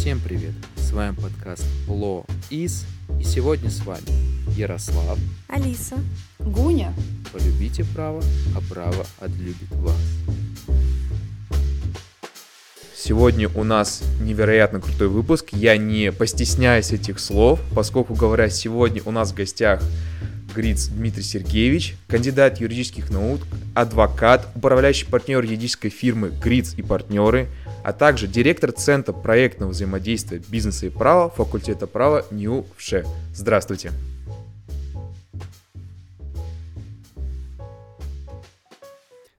Всем привет! С вами подкаст Ло Из, и сегодня с вами Ярослав, Алиса, Гуня. Полюбите право, а право отлюбит вас. Сегодня у нас невероятно крутой выпуск. Я не постесняюсь этих слов, поскольку, говоря, сегодня у нас в гостях Гриц Дмитрий Сергеевич, кандидат юридических наук, адвокат, управляющий партнер юридической фирмы Гриц и партнеры, а также директор Центра проектного взаимодействия бизнеса и права факультета права НИУ ВШЭ. Здравствуйте.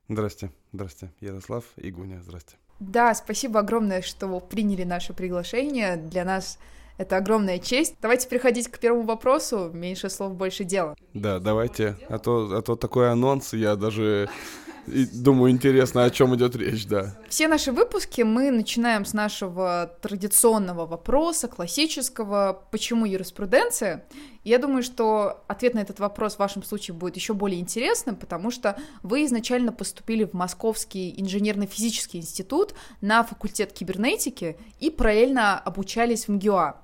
Здрасте, здрасте. Ярослав и Гуня, здрасте. Да, спасибо огромное, что приняли наше приглашение. Для нас это огромная честь. Давайте переходить к первому вопросу. Меньше слов, больше дела. Да, давайте. А то, а то такой анонс, я даже и думаю, интересно, о чем идет речь, да. Все наши выпуски мы начинаем с нашего традиционного вопроса, классического, почему юриспруденция. я думаю, что ответ на этот вопрос в вашем случае будет еще более интересным, потому что вы изначально поступили в Московский инженерно-физический институт на факультет кибернетики и параллельно обучались в МГУА.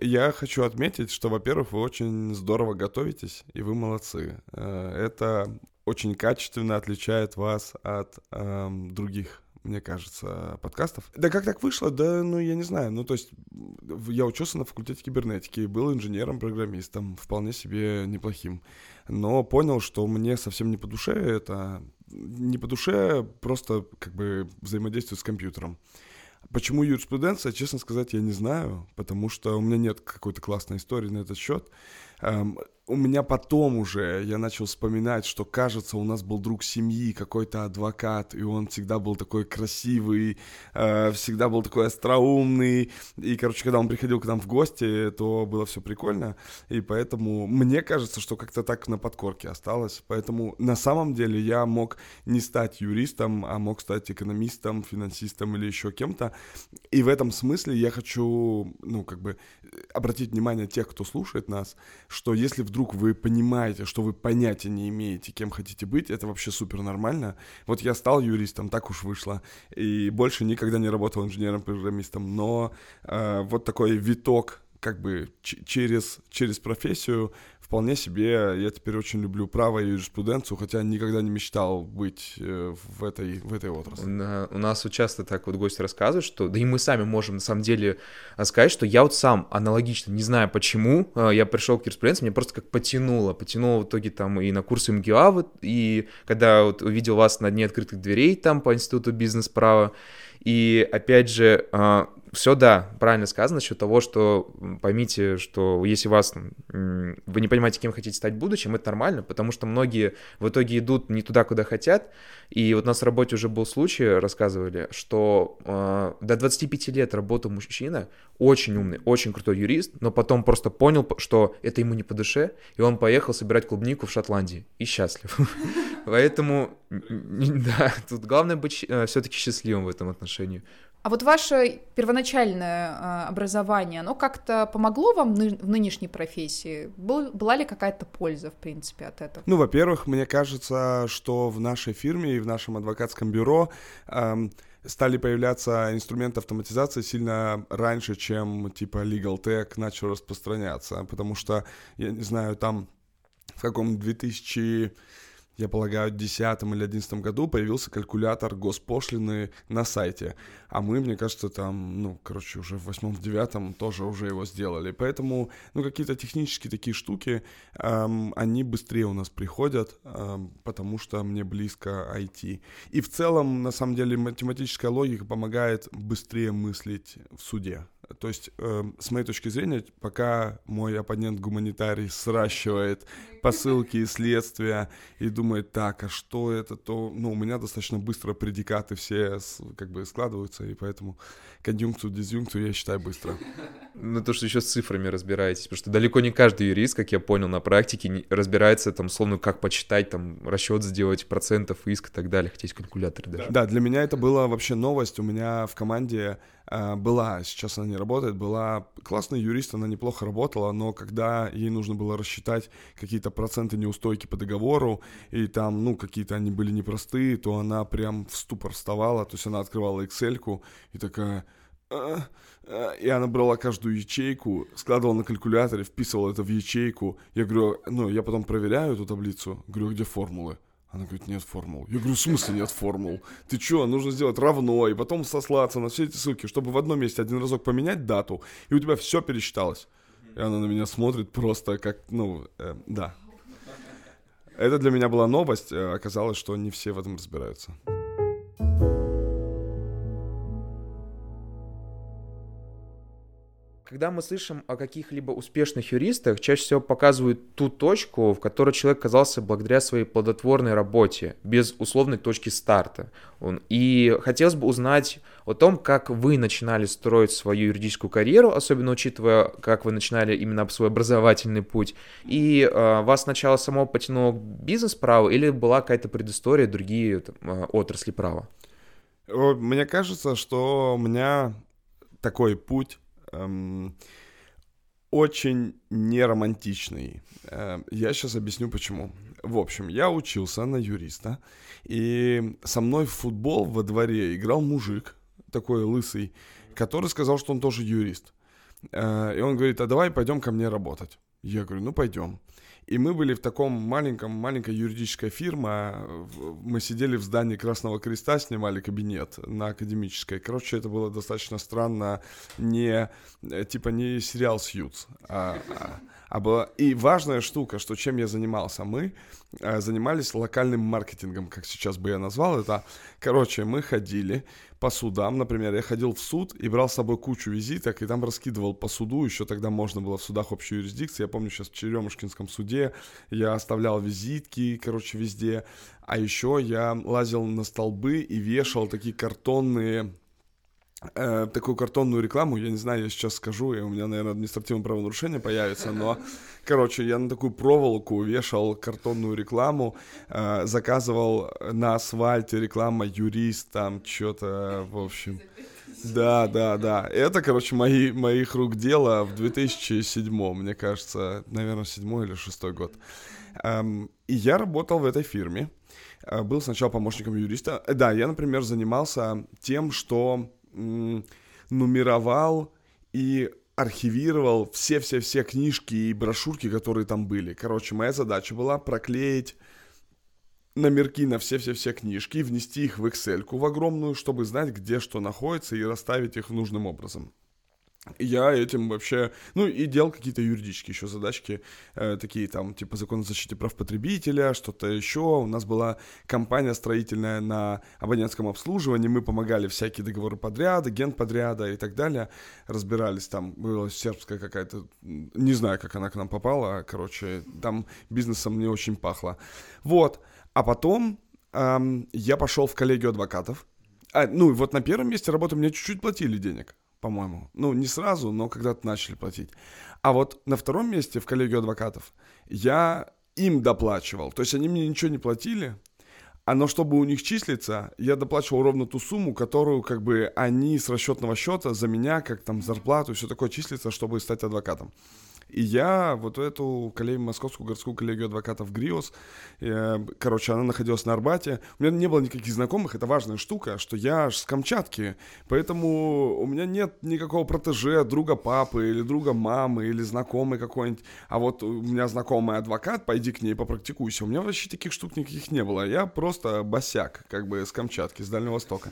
Я хочу отметить, что, во-первых, вы очень здорово готовитесь, и вы молодцы. Э, это очень качественно отличает вас от эм, других мне кажется, подкастов. Да как так вышло? Да, ну, я не знаю. Ну, то есть, я учился на факультете кибернетики, был инженером-программистом, вполне себе неплохим. Но понял, что мне совсем не по душе это... Не по душе просто, как бы, взаимодействовать с компьютером. Почему юриспруденция, честно сказать, я не знаю, потому что у меня нет какой-то классной истории на этот счет. У меня потом уже я начал вспоминать, что, кажется, у нас был друг семьи, какой-то адвокат, и он всегда был такой красивый, э, всегда был такой остроумный. И, короче, когда он приходил к нам в гости, то было все прикольно. И поэтому мне кажется, что как-то так на подкорке осталось. Поэтому на самом деле я мог не стать юристом, а мог стать экономистом, финансистом или еще кем-то. И в этом смысле я хочу, ну, как бы обратить внимание тех, кто слушает нас, что если вдруг вы понимаете, что вы понятия не имеете, кем хотите быть, это вообще супер нормально. Вот я стал юристом, так уж вышло, и больше никогда не работал инженером-программистом, но э, вот такой виток как бы через, через профессию вполне себе, я теперь очень люблю право и юриспруденцию, хотя никогда не мечтал быть э, в этой, в этой отрасли. У нас часто так вот гости рассказывают, что, да и мы сами можем на самом деле сказать, что я вот сам аналогично, не знаю почему, э, я пришел к юриспруденции, мне просто как потянуло, потянуло в итоге там и на курсы МГИА, вот, и когда вот увидел вас на дне открытых дверей там по институту бизнес-права, и опять же, э, все, да, правильно сказано насчет того, что поймите, что если вас, вы не понимаете, кем хотите стать в будущем, это нормально, потому что многие в итоге идут не туда, куда хотят. И вот у нас в работе уже был случай, рассказывали, что э, до 25 лет работал мужчина, очень умный, очень крутой юрист, но потом просто понял, что это ему не по душе, и он поехал собирать клубнику в Шотландии и счастлив. Поэтому, да, тут главное быть э, все-таки счастливым в этом отношении. А вот ваше первоначальное э, образование, оно как-то помогло вам в нынешней профессии? Был, была ли какая-то польза, в принципе, от этого? Ну, во-первых, мне кажется, что в нашей фирме и в нашем адвокатском бюро эм, стали появляться инструменты автоматизации сильно раньше, чем типа Legal Tech начал распространяться, потому что, я не знаю, там в каком 2000 я полагаю, в 2010 или 2011 году появился калькулятор госпошлины на сайте. А мы, мне кажется, там, ну, короче, уже в 8-9 тоже уже его сделали. Поэтому, ну, какие-то технические такие штуки, эм, они быстрее у нас приходят, эм, потому что мне близко IT. И в целом, на самом деле, математическая логика помогает быстрее мыслить в суде. То есть, э, с моей точки зрения, пока мой оппонент гуманитарий сращивает посылки и следствия и думает, так, а что это, то, ну, у меня достаточно быстро предикаты все как бы складываются, и поэтому конъюнкцию, дизъюнкцию я считаю быстро. Ну, то, что еще с цифрами разбираетесь, потому что далеко не каждый юрист, как я понял на практике, разбирается там, словно, как почитать, там, расчет сделать, процентов, иск и так далее, хотя есть калькуляторы даже. Да, для меня это была вообще новость, у меня в команде э, была, сейчас она не работает, была классная юрист, она неплохо работала, но когда ей нужно было рассчитать какие-то проценты неустойки по договору, и там, ну, какие-то они были непростые, то она прям в ступор вставала, то есть она открывала Excel-ку и такая, «А, а». и она брала каждую ячейку, складывала на калькуляторе, вписывала это в ячейку. Я говорю, ну, я потом проверяю эту таблицу, говорю, где формулы? Она говорит, нет формул. Я говорю, в смысле нет формул? Ты чё, нужно сделать равно, и потом сослаться на все эти ссылки, чтобы в одном месте один разок поменять дату, и у тебя все пересчиталось. И она на меня смотрит просто как, ну, э, да. Это для меня была новость, э, оказалось, что не все в этом разбираются. Когда мы слышим о каких-либо успешных юристах, чаще всего показывают ту точку, в которой человек оказался благодаря своей плодотворной работе, без условной точки старта. И хотелось бы узнать о том, как вы начинали строить свою юридическую карьеру, особенно учитывая, как вы начинали именно свой образовательный путь, и э, вас сначала само потянуло к бизнес-праву или была какая-то предыстория, другие там, э, отрасли права? Мне кажется, что у меня такой путь эм, очень неромантичный. Э, я сейчас объясню почему. В общем, я учился на юриста, и со мной в футбол во дворе играл мужик, такой лысый, который сказал, что он тоже юрист. Э, и он говорит, а давай пойдем ко мне работать. Я говорю, ну пойдем. И мы были в таком маленьком, маленькая юридическая фирма. Мы сидели в здании Красного Креста, снимали кабинет на академической. Короче, это было достаточно странно. Не, э, типа не сериал Сьюз, а, а, была... И важная штука, что чем я занимался. Мы э, занимались локальным маркетингом, как сейчас бы я назвал это. Короче, мы ходили, по судам, например, я ходил в суд и брал с собой кучу визиток, и там раскидывал по суду, еще тогда можно было в судах общей юрисдикции, я помню сейчас в Черемушкинском суде, я оставлял визитки, короче, везде, а еще я лазил на столбы и вешал такие картонные э, такую картонную рекламу, я не знаю, я сейчас скажу, и у меня, наверное, административное правонарушение появится, но, короче, я на такую проволоку вешал картонную рекламу, э, заказывал на асфальте реклама юрист, там, что-то, в общем... Да, да, да. Это, короче, мои, моих рук дело в 2007, мне кажется, наверное, седьмой или шестой год. Эм, и я работал в этой фирме. Э, был сначала помощником юриста. Э, да, я, например, занимался тем, что нумеровал и архивировал все-все-все книжки и брошюрки, которые там были. Короче, моя задача была проклеить номерки на все-все-все книжки, внести их в Excel в огромную, чтобы знать, где что находится, и расставить их нужным образом я этим вообще, ну и делал какие-то юридические еще задачки, э, такие там, типа закон о защите прав потребителя, что-то еще. У нас была компания строительная на абонентском обслуживании, мы помогали всякие договоры подряда, генподряда и так далее, разбирались там, была сербская какая-то, не знаю, как она к нам попала, короче, там бизнесом не очень пахло. Вот, а потом эм, я пошел в коллегию адвокатов, а, ну, вот на первом месте работы мне чуть-чуть платили денег по-моему. Ну, не сразу, но когда-то начали платить. А вот на втором месте в коллегию адвокатов я им доплачивал. То есть они мне ничего не платили, а но чтобы у них числиться, я доплачивал ровно ту сумму, которую как бы они с расчетного счета за меня, как там зарплату, все такое числится, чтобы стать адвокатом. И я вот эту коллегию, Московскую городскую коллегию адвокатов ГРИОС, э, короче, она находилась на Арбате. У меня не было никаких знакомых, это важная штука, что я с Камчатки, поэтому у меня нет никакого протеже, друга папы или друга мамы или знакомый какой-нибудь. А вот у меня знакомый адвокат, пойди к ней попрактикуйся. У меня вообще таких штук никаких не было. Я просто босяк, как бы с Камчатки, с Дальнего Востока.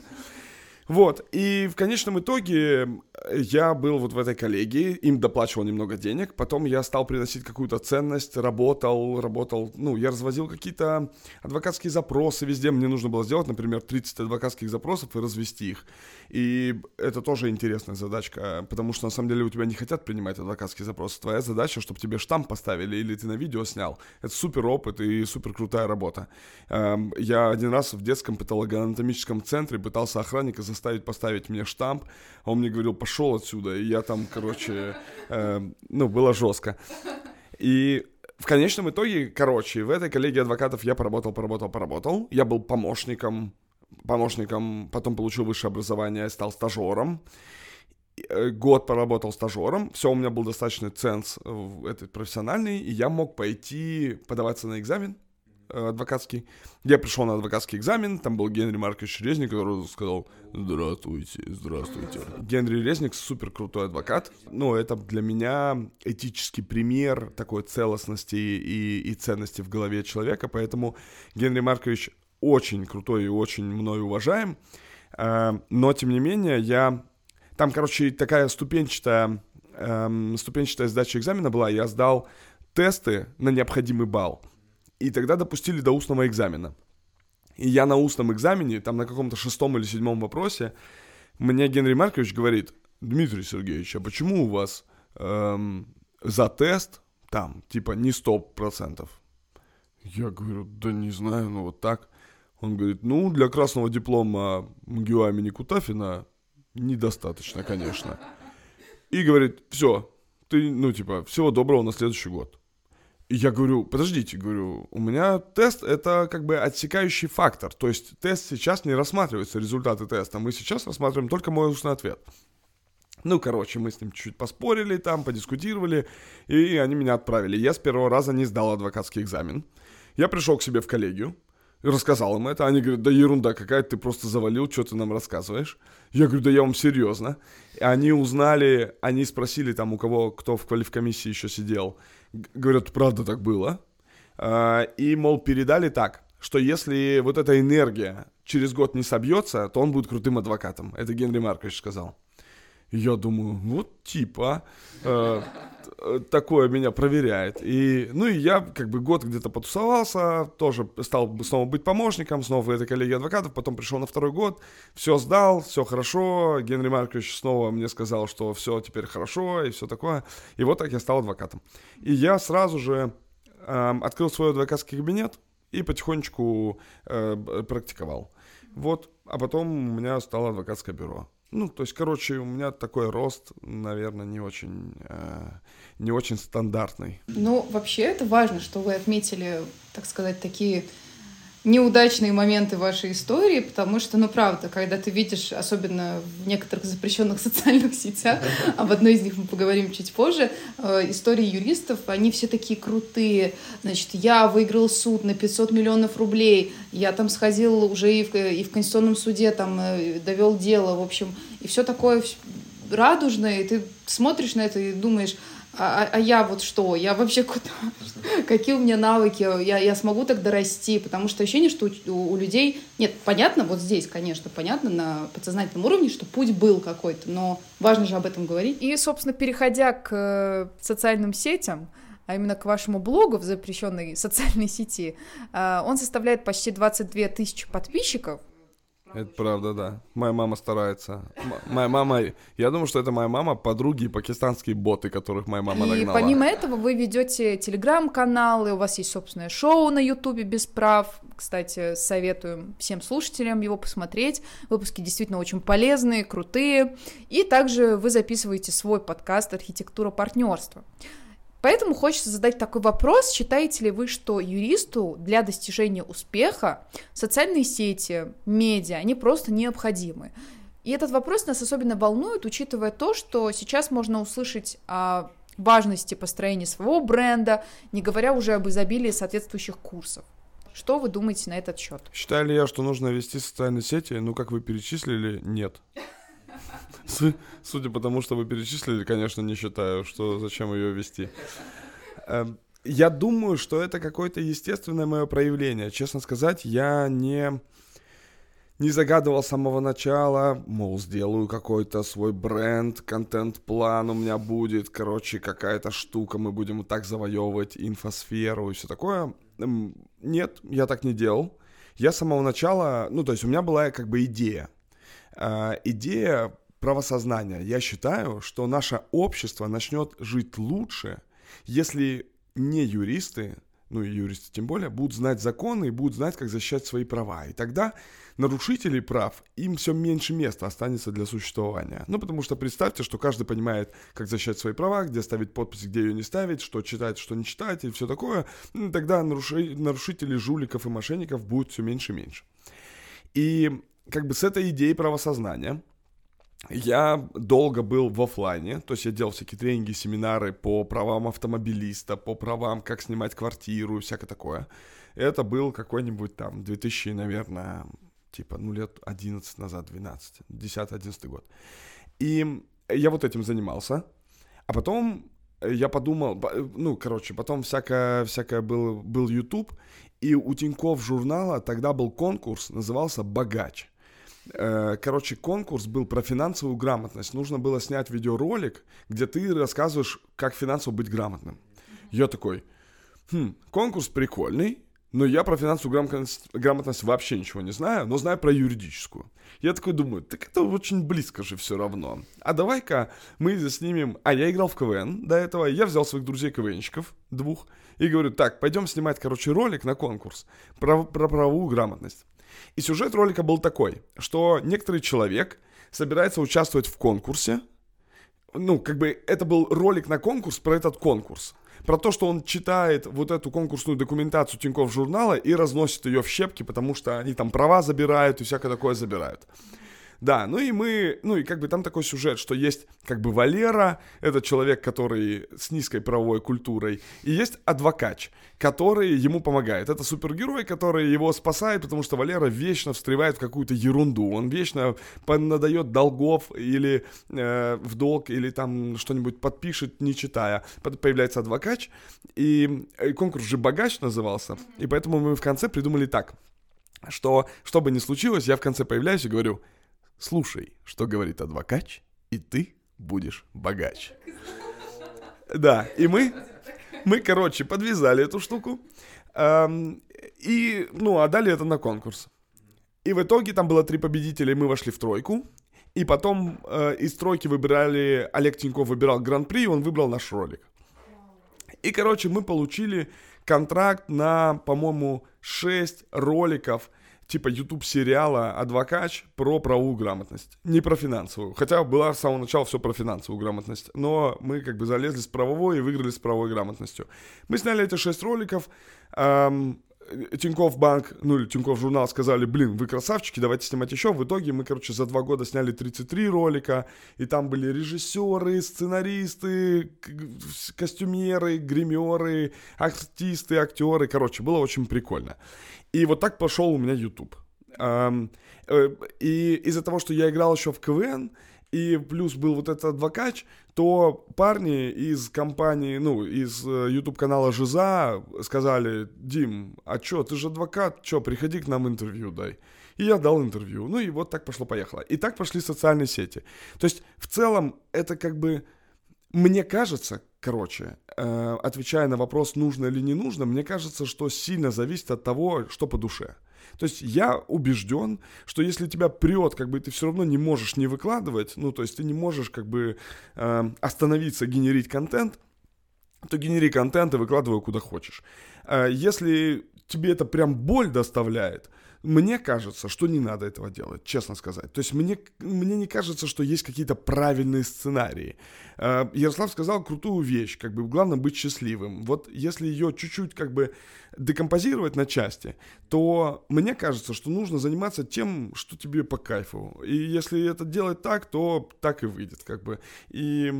Вот, и в конечном итоге я был вот в этой коллегии, им доплачивал немного денег, потом я стал приносить какую-то ценность, работал, работал, ну, я развозил какие-то адвокатские запросы везде, мне нужно было сделать, например, 30 адвокатских запросов и развести их. И это тоже интересная задачка, потому что на самом деле у тебя не хотят принимать адвокатские запросы, твоя задача, чтобы тебе штамп поставили или ты на видео снял. Это супер опыт и супер крутая работа. Эм, я один раз в детском патологоанатомическом центре пытался охранника за заставить поставить мне штамп, он мне говорил, пошел отсюда, и я там, короче, э, ну, было жестко. И в конечном итоге, короче, в этой коллегии адвокатов я поработал, поработал, поработал. Я был помощником, помощником, потом получил высшее образование, стал стажером. Э, год поработал стажером, все, у меня был достаточный ценз этот профессиональный, и я мог пойти подаваться на экзамен э, адвокатский. Я пришел на адвокатский экзамен, там был Генри Маркович Резник, который сказал «Здравствуйте, здравствуйте». Генри Резник супер крутой адвокат. Ну, это для меня этический пример такой целостности и, и ценности в голове человека, поэтому Генри Маркович очень крутой и очень мной уважаем. Э, но, тем не менее, я... Там, короче, такая ступенчатая, эм, ступенчатая сдача экзамена была. Я сдал тесты на необходимый балл. И тогда допустили до устного экзамена. И я на устном экзамене, там на каком-то шестом или седьмом вопросе, мне Генри Маркович говорит, Дмитрий Сергеевич, а почему у вас эм, за тест там, типа, не сто процентов? Я говорю, да не знаю, ну вот так. Он говорит, ну, для красного диплома МГУ имени Кутафина недостаточно, конечно. И говорит, все, ты, ну, типа, всего доброго на следующий год. И я говорю, подождите, говорю, у меня тест это как бы отсекающий фактор. То есть тест сейчас не рассматривается, результаты теста. Мы сейчас рассматриваем только мой устный ответ. Ну, короче, мы с ним чуть-чуть поспорили там, подискутировали, и они меня отправили. Я с первого раза не сдал адвокатский экзамен. Я пришел к себе в коллегию, рассказал им это. Они говорят, да ерунда какая, ты просто завалил, что ты нам рассказываешь. Я говорю, да я вам серьезно. И они узнали, они спросили там у кого, кто в квалифкомиссии еще сидел. Говорят, правда так было. А, и, мол, передали так, что если вот эта энергия через год не собьется, то он будет крутым адвокатом. Это Генри Маркович сказал. Я думаю, вот типа, э, такое меня проверяет. И, ну и я как бы год где-то потусовался, тоже стал снова быть помощником, снова этой коллегии адвокатов, потом пришел на второй год, все сдал, все хорошо, Генри Маркович снова мне сказал, что все теперь хорошо и все такое. И вот так я стал адвокатом. И я сразу же э, открыл свой адвокатский кабинет и потихонечку э, практиковал. Вот, а потом у меня стало адвокатское бюро. Ну, то есть, короче, у меня такой рост, наверное, не очень, э, не очень стандартный. Ну, вообще, это важно, что вы отметили, так сказать, такие неудачные моменты вашей истории, потому что, ну, правда, когда ты видишь, особенно в некоторых запрещенных социальных сетях, в одной из них мы поговорим чуть позже, э, истории юристов, они все такие крутые. Значит, я выиграл суд на 500 миллионов рублей, я там сходил уже и в, и в Конституционном суде, там, э, довел дело, в общем, и все такое радужное, и ты смотришь на это и думаешь, а, а, а я вот что? Я вообще куда? Какие у меня навыки? Я, я смогу тогда расти? Потому что ощущение, что у, у людей... Нет, понятно, вот здесь, конечно, понятно на подсознательном уровне, что путь был какой-то, но важно же об этом говорить. И, собственно, переходя к э, социальным сетям, а именно к вашему блогу в запрещенной социальной сети, э, он составляет почти 22 тысячи подписчиков, это правда, да. Моя мама старается. М- моя мама, я думаю, что это моя мама, подруги и пакистанские боты, которых моя мама и нагнала. И помимо этого вы ведете телеграм-каналы, у вас есть собственное шоу на ютубе без прав. Кстати, советуем всем слушателям его посмотреть. Выпуски действительно очень полезные, крутые. И также вы записываете свой подкаст «Архитектура партнерства». Поэтому хочется задать такой вопрос, считаете ли вы, что юристу для достижения успеха социальные сети, медиа, они просто необходимы? И этот вопрос нас особенно волнует, учитывая то, что сейчас можно услышать о важности построения своего бренда, не говоря уже об изобилии соответствующих курсов. Что вы думаете на этот счет? Считаю ли я, что нужно вести социальные сети? Ну, как вы перечислили, нет. Судя по тому, что вы перечислили, конечно, не считаю, что зачем ее вести. Эм, я думаю, что это какое-то естественное мое проявление. Честно сказать, я не не загадывал с самого начала, мол, сделаю какой-то свой бренд, контент-план у меня будет, короче, какая-то штука, мы будем так завоевывать инфосферу и все такое. Эм, нет, я так не делал. Я с самого начала, ну, то есть у меня была как бы идея. Э, идея правосознания. Я считаю, что наше общество начнет жить лучше, если не юристы, ну и юристы тем более, будут знать законы и будут знать, как защищать свои права. И тогда нарушителей прав, им все меньше места останется для существования. Ну, потому что представьте, что каждый понимает, как защищать свои права, где ставить подпись, где ее не ставить, что читать, что не читать и все такое. Ну, тогда наруши... нарушителей, жуликов и мошенников будет все меньше и меньше. И как бы с этой идеей правосознания я долго был в офлайне, то есть я делал всякие тренинги, семинары по правам автомобилиста, по правам, как снимать квартиру всякое такое. Это был какой-нибудь там 2000, наверное, типа, ну, лет 11 назад, 12, 10-11 год. И я вот этим занимался, а потом я подумал, ну, короче, потом всякое, всякое был, был YouTube, и у Тинькофф журнала тогда был конкурс, назывался «Богач». Э, короче, конкурс был про финансовую грамотность. Нужно было снять видеоролик, где ты рассказываешь, как финансово быть грамотным. Я такой, хм, конкурс прикольный, но я про финансовую грамотность, грамотность вообще ничего не знаю, но знаю про юридическую. Я такой думаю, так это очень близко же все равно. А давай-ка мы заснимем... А, я играл в КВН до этого, я взял своих друзей КВНщиков, двух, и говорю, так, пойдем снимать, короче, ролик на конкурс про, про правовую грамотность. И сюжет ролика был такой, что некоторый человек собирается участвовать в конкурсе, ну, как бы это был ролик на конкурс про этот конкурс. Про то, что он читает вот эту конкурсную документацию Тинькофф журнала и разносит ее в щепки, потому что они там права забирают и всякое такое забирают. Да, ну и мы, ну и как бы там такой сюжет, что есть как бы Валера, это человек, который с низкой правовой культурой, и есть адвокач, который ему помогает. Это супергерой, который его спасает, потому что Валера вечно встревает в какую-то ерунду, он вечно надает долгов или э, в долг, или там что-нибудь подпишет, не читая. Появляется адвокач, и конкурс же «Богач» назывался, и поэтому мы в конце придумали так, что, что бы ни случилось, я в конце появляюсь и говорю – Слушай, что говорит адвокач, и ты будешь богач. Да, и мы, мы, короче, подвязали эту штуку. И, ну, отдали это на конкурс. И в итоге там было три победителя, и мы вошли в тройку. И потом э, из тройки выбирали, Олег Тиньков выбирал гран-при, и он выбрал наш ролик. И, короче, мы получили контракт на, по-моему, 6 роликов типа YouTube сериала «Адвокач» про правовую грамотность. Не про финансовую. Хотя была с самого начала все про финансовую грамотность. Но мы как бы залезли с правовой и выиграли с правовой грамотностью. Мы сняли эти шесть роликов. Эм, Тинькофф Банк, ну или Тинькофф Журнал сказали, блин, вы красавчики, давайте снимать еще. В итоге мы, короче, за два года сняли 33 ролика, и там были режиссеры, сценаристы, костюмеры, гримеры, артисты, актеры. Короче, было очень прикольно. И вот так пошел у меня YouTube. Э, и из-за того, что я играл еще в КВН, и плюс был вот этот адвокач, то парни из компании, ну, из YouTube э, Жиза сказали, Дим, а чё, ты же адвокат, чё, приходи к нам интервью дай. И я дал интервью. Ну и вот так пошло-поехало. И так пошли социальные сети. То есть в целом это как бы, мне кажется, короче, э, отвечая на вопрос, нужно или не нужно, мне кажется, что сильно зависит от того, что по душе. То есть я убежден, что если тебя прет, как бы ты все равно не можешь не выкладывать, ну, то есть ты не можешь как бы э, остановиться, генерить контент, то генери контент и выкладывай куда хочешь. Э, если тебе это прям боль доставляет, мне кажется, что не надо этого делать, честно сказать. То есть мне, мне не кажется, что есть какие-то правильные сценарии. Э, Ярослав сказал крутую вещь, как бы главное быть счастливым. Вот если ее чуть-чуть как бы декомпозировать на части, то мне кажется, что нужно заниматься тем, что тебе по кайфу. И если это делать так, то так и выйдет, как бы. И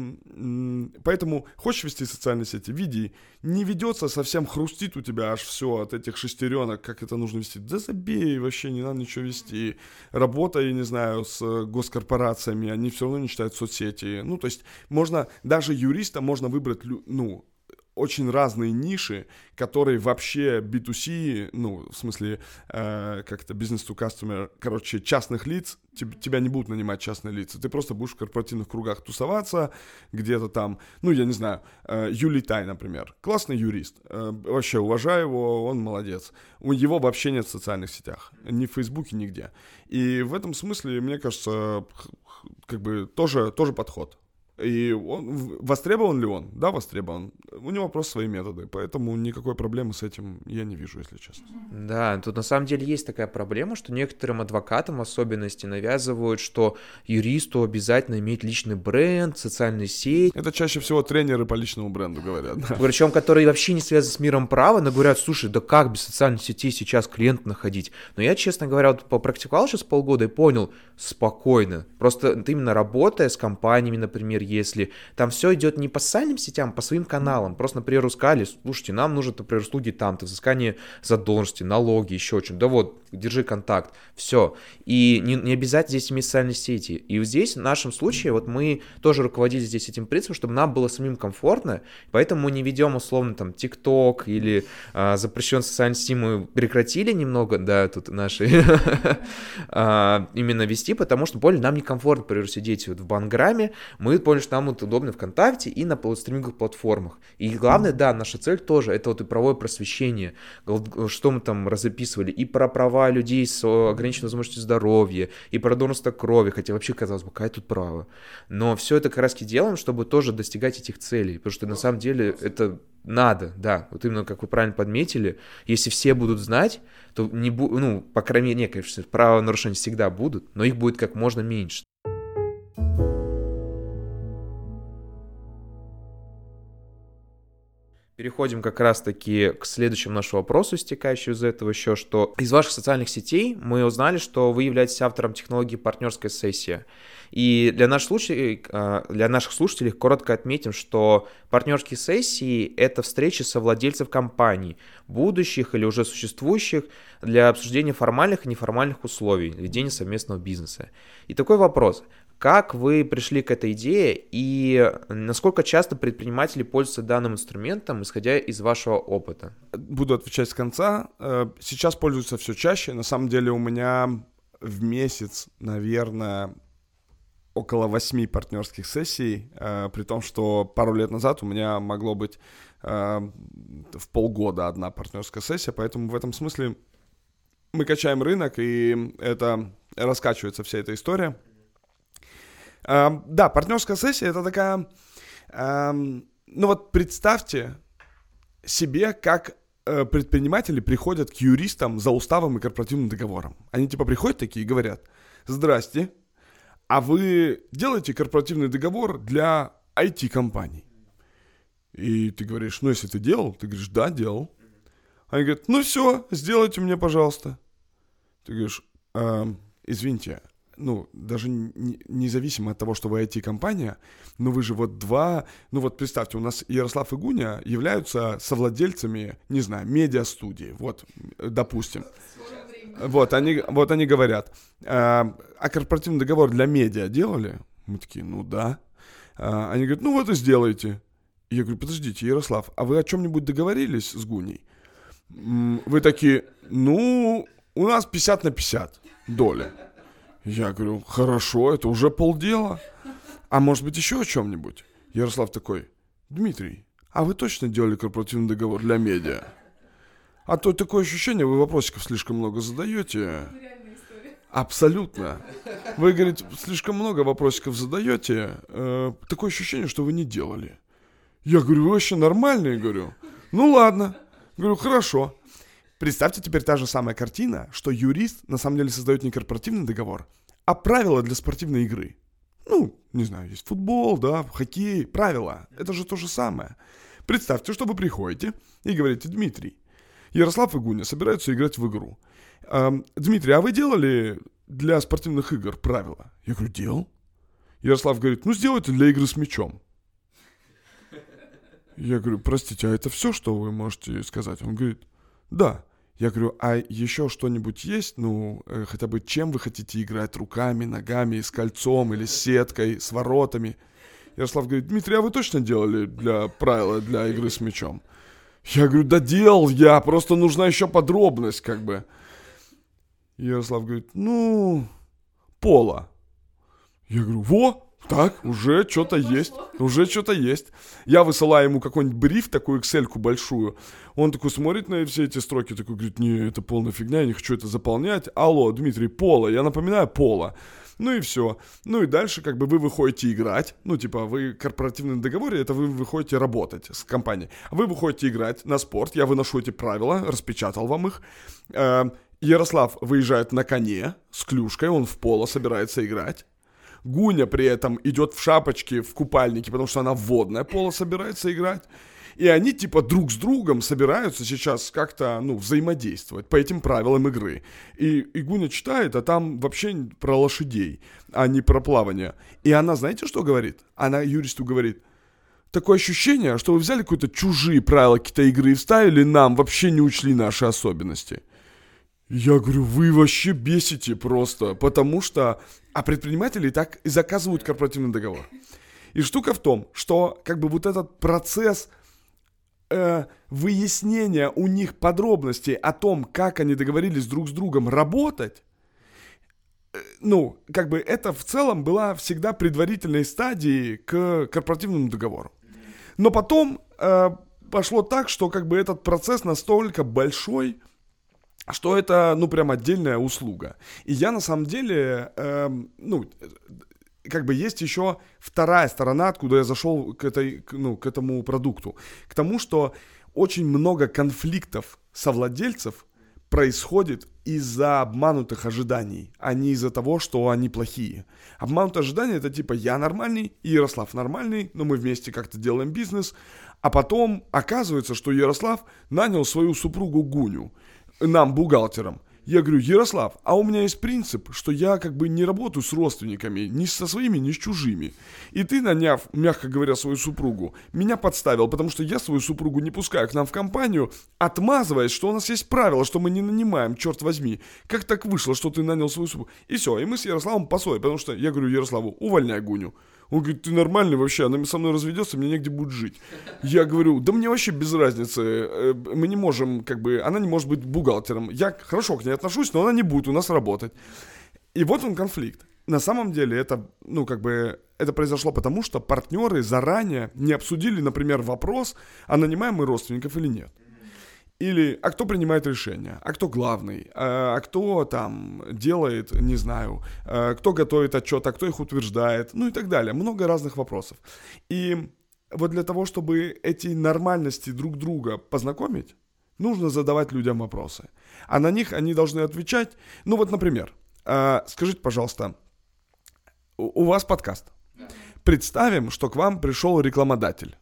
поэтому хочешь вести социальные сети, веди. Не ведется, совсем хрустит у тебя аж все от этих шестеренок, как это нужно вести. Да забей, вообще не надо ничего вести. Работа, я не знаю, с госкорпорациями, они все равно не читают соцсети. Ну, то есть можно, даже юриста можно выбрать, ну, очень разные ниши, которые вообще B2C, ну, в смысле, э, как это, business to customer, короче, частных лиц, теб, тебя не будут нанимать частные лица, ты просто будешь в корпоративных кругах тусоваться, где-то там, ну, я не знаю, э, Юлий Тай, например, классный юрист, э, вообще уважаю его, он молодец, у него вообще нет в социальных сетях, ни в Фейсбуке, нигде, и в этом смысле, мне кажется, как бы тоже, тоже подход. И он, востребован ли он? Да, востребован. У него просто свои методы, поэтому никакой проблемы с этим я не вижу, если честно. Да, тут на самом деле есть такая проблема, что некоторым адвокатам в особенности навязывают, что юристу обязательно иметь личный бренд, социальные сети. Это чаще всего тренеры по личному бренду говорят. Да. Причем, которые вообще не связаны с миром права, но говорят, слушай, да как без социальных сетей сейчас клиент находить? Но я, честно говоря, вот попрактиковал сейчас полгода и понял, спокойно. Просто ты именно работая с компаниями, например, если там все идет не по социальным сетям, а по своим каналам. Просто, например, сказали, слушайте, нам нужно, например, услуги там-то, взыскание задолженности, налоги, еще что-то. Да вот, держи контакт, все. И не, не обязательно здесь иметь социальные сети. И здесь, в нашем случае, вот мы тоже руководили здесь этим принципом, чтобы нам было самим комфортно, поэтому мы не ведем условно там ТикТок или а, запрещен социальные сети мы прекратили немного, да, тут наши а, именно вести, потому что поняли, нам некомфортно, например, сидеть вот в Банграме, мы что нам вот удобно ВКонтакте и на стриминговых платформах. И главное, да, наша цель тоже, это вот и правовое просвещение, что мы там разописывали, и про права людей с ограниченной возможностью здоровья, и про донорство крови, хотя вообще, казалось бы, какая тут право. Но все это как раз делаем, чтобы тоже достигать этих целей, потому что на самом деле это надо, да, вот именно как вы правильно подметили, если все будут знать, то не бу- ну, по крайней мере, конечно, правонарушения всегда будут, но их будет как можно меньше. Переходим как раз-таки к следующему нашему вопросу, стекающему из этого еще, что из ваших социальных сетей мы узнали, что вы являетесь автором технологии партнерская сессия. И для наших, слушателей, а, для наших слушателей коротко отметим, что партнерские сессии — это встречи со владельцев компаний, будущих или уже существующих, для обсуждения формальных и неформальных условий ведения совместного бизнеса. И такой вопрос. Как вы пришли к этой идее и насколько часто предприниматели пользуются данным инструментом, исходя из вашего опыта? Буду отвечать с конца. Э, сейчас пользуются все чаще. На самом деле у меня в месяц, наверное, около восьми партнерских сессий, э, при том, что пару лет назад у меня могло быть э, в полгода одна партнерская сессия, поэтому в этом смысле мы качаем рынок, и это раскачивается вся эта история. Да, партнерская сессия это такая... Ну вот представьте себе, как э, предприниматели приходят к юристам за уставом и корпоративным договором. Они типа приходят такие и говорят, здрасте, а вы делаете корпоративный договор для IT-компаний? И ты говоришь, ну если ты делал, ты говоришь, да, делал. Они говорят, ну все, сделайте мне, пожалуйста. Ты говоришь, эм, извините, ну, даже не, независимо от того, что вы IT-компания, но вы же вот два, ну вот представьте, у нас Ярослав и Гуня являются совладельцами, не знаю, медиа-студии, вот, допустим. Вот они, вот они говорят, а, а корпоративный договор для медиа делали? Мы такие, ну да. А, они говорят, ну вот и сделайте. Я говорю, подождите, Ярослав, а вы о чем-нибудь договорились с Гуней? Вы такие, ну, у нас 50 на 50 доля. Я говорю, хорошо, это уже полдела. А может быть еще о чем-нибудь? Ярослав такой, Дмитрий, а вы точно делали корпоративный договор для медиа? А то такое ощущение, вы вопросиков слишком много задаете. Абсолютно. Вы, говорите, слишком много вопросиков задаете. Э, такое ощущение, что вы не делали. Я говорю, вы вообще нормальные, говорю. Ну ладно. Говорю, хорошо. Представьте теперь та же самая картина, что юрист на самом деле создает не корпоративный договор, а правила для спортивной игры. Ну, не знаю, есть футбол, да, хоккей, правила. Это же то же самое. Представьте, что вы приходите и говорите, Дмитрий, Ярослав и Гуня собираются играть в игру. Эм, Дмитрий, а вы делали для спортивных игр правила? Я говорю, делал. Ярослав говорит, ну сделайте для игры с мячом. Я говорю, простите, а это все, что вы можете сказать? Он говорит, да. Я говорю, а еще что-нибудь есть? Ну, э, хотя бы чем вы хотите играть? Руками, ногами, с кольцом или с сеткой, с воротами? Ярослав говорит, Дмитрий, а вы точно делали для правила, для игры с мячом? Я говорю, да делал я, просто нужна еще подробность, как бы. Ярослав говорит, ну, пола. Я говорю, во, Так, уже что-то есть, уже что-то есть. Я высылаю ему какой-нибудь бриф, такую excel большую. Он такой смотрит на все эти строки, такой говорит, не, это полная фигня, я не хочу это заполнять. Алло, Дмитрий, Пола, я напоминаю, Пола. Ну и все. Ну и дальше как бы вы выходите играть. Ну типа вы корпоративный договоре, это вы выходите работать с компанией. Вы выходите играть на спорт, я выношу эти правила, распечатал вам их. Э, Ярослав выезжает на коне с клюшкой, он в поло собирается играть. Гуня при этом идет в шапочке, в купальнике, потому что она водное поло собирается играть. И они типа друг с другом собираются сейчас как-то, ну, взаимодействовать по этим правилам игры. И, и Гуня читает, а там вообще про лошадей, а не про плавание. И она, знаете, что говорит? Она юристу говорит, такое ощущение, что вы взяли какие-то чужие правила какие-то игры и вставили нам, вообще не учли наши особенности. Я говорю, вы вообще бесите просто, потому что... А предприниматели так и заказывают корпоративный договор. И штука в том, что как бы вот этот процесс э, выяснения у них подробностей о том, как они договорились друг с другом работать, э, ну, как бы это в целом была всегда предварительной стадией к корпоративному договору. Но потом э, пошло так, что как бы этот процесс настолько большой, что это, ну, прям отдельная услуга. И я на самом деле, э, ну, как бы есть еще вторая сторона, откуда я зашел к, этой, ну, к этому продукту. К тому, что очень много конфликтов совладельцев происходит из-за обманутых ожиданий, а не из-за того, что они плохие. Обманутые ожидания это типа я нормальный, Ярослав нормальный, но мы вместе как-то делаем бизнес, а потом оказывается, что Ярослав нанял свою супругу Гуню нам, бухгалтерам. Я говорю, Ярослав, а у меня есть принцип, что я как бы не работаю с родственниками, ни со своими, ни с чужими. И ты, наняв, мягко говоря, свою супругу, меня подставил, потому что я свою супругу не пускаю к нам в компанию, отмазываясь, что у нас есть правило, что мы не нанимаем, черт возьми. Как так вышло, что ты нанял свою супругу? И все, и мы с Ярославом поссорили, потому что я говорю Ярославу, увольняй Гуню. Он говорит, ты нормальный вообще, она со мной разведется, мне негде будет жить. Я говорю, да мне вообще без разницы, э, мы не можем, как бы, она не может быть бухгалтером. Я хорошо к ней отношусь, но она не будет у нас работать. И вот он конфликт. На самом деле это, ну, как бы, это произошло потому, что партнеры заранее не обсудили, например, вопрос, а нанимаем мы родственников или нет. Или, а кто принимает решение, а кто главный, а, а кто там делает, не знаю, а, кто готовит отчет, а кто их утверждает, ну и так далее. Много разных вопросов. И вот для того, чтобы эти нормальности друг друга познакомить, нужно задавать людям вопросы. А на них они должны отвечать. Ну вот, например, а, скажите, пожалуйста, у вас подкаст. Представим, что к вам пришел рекламодатель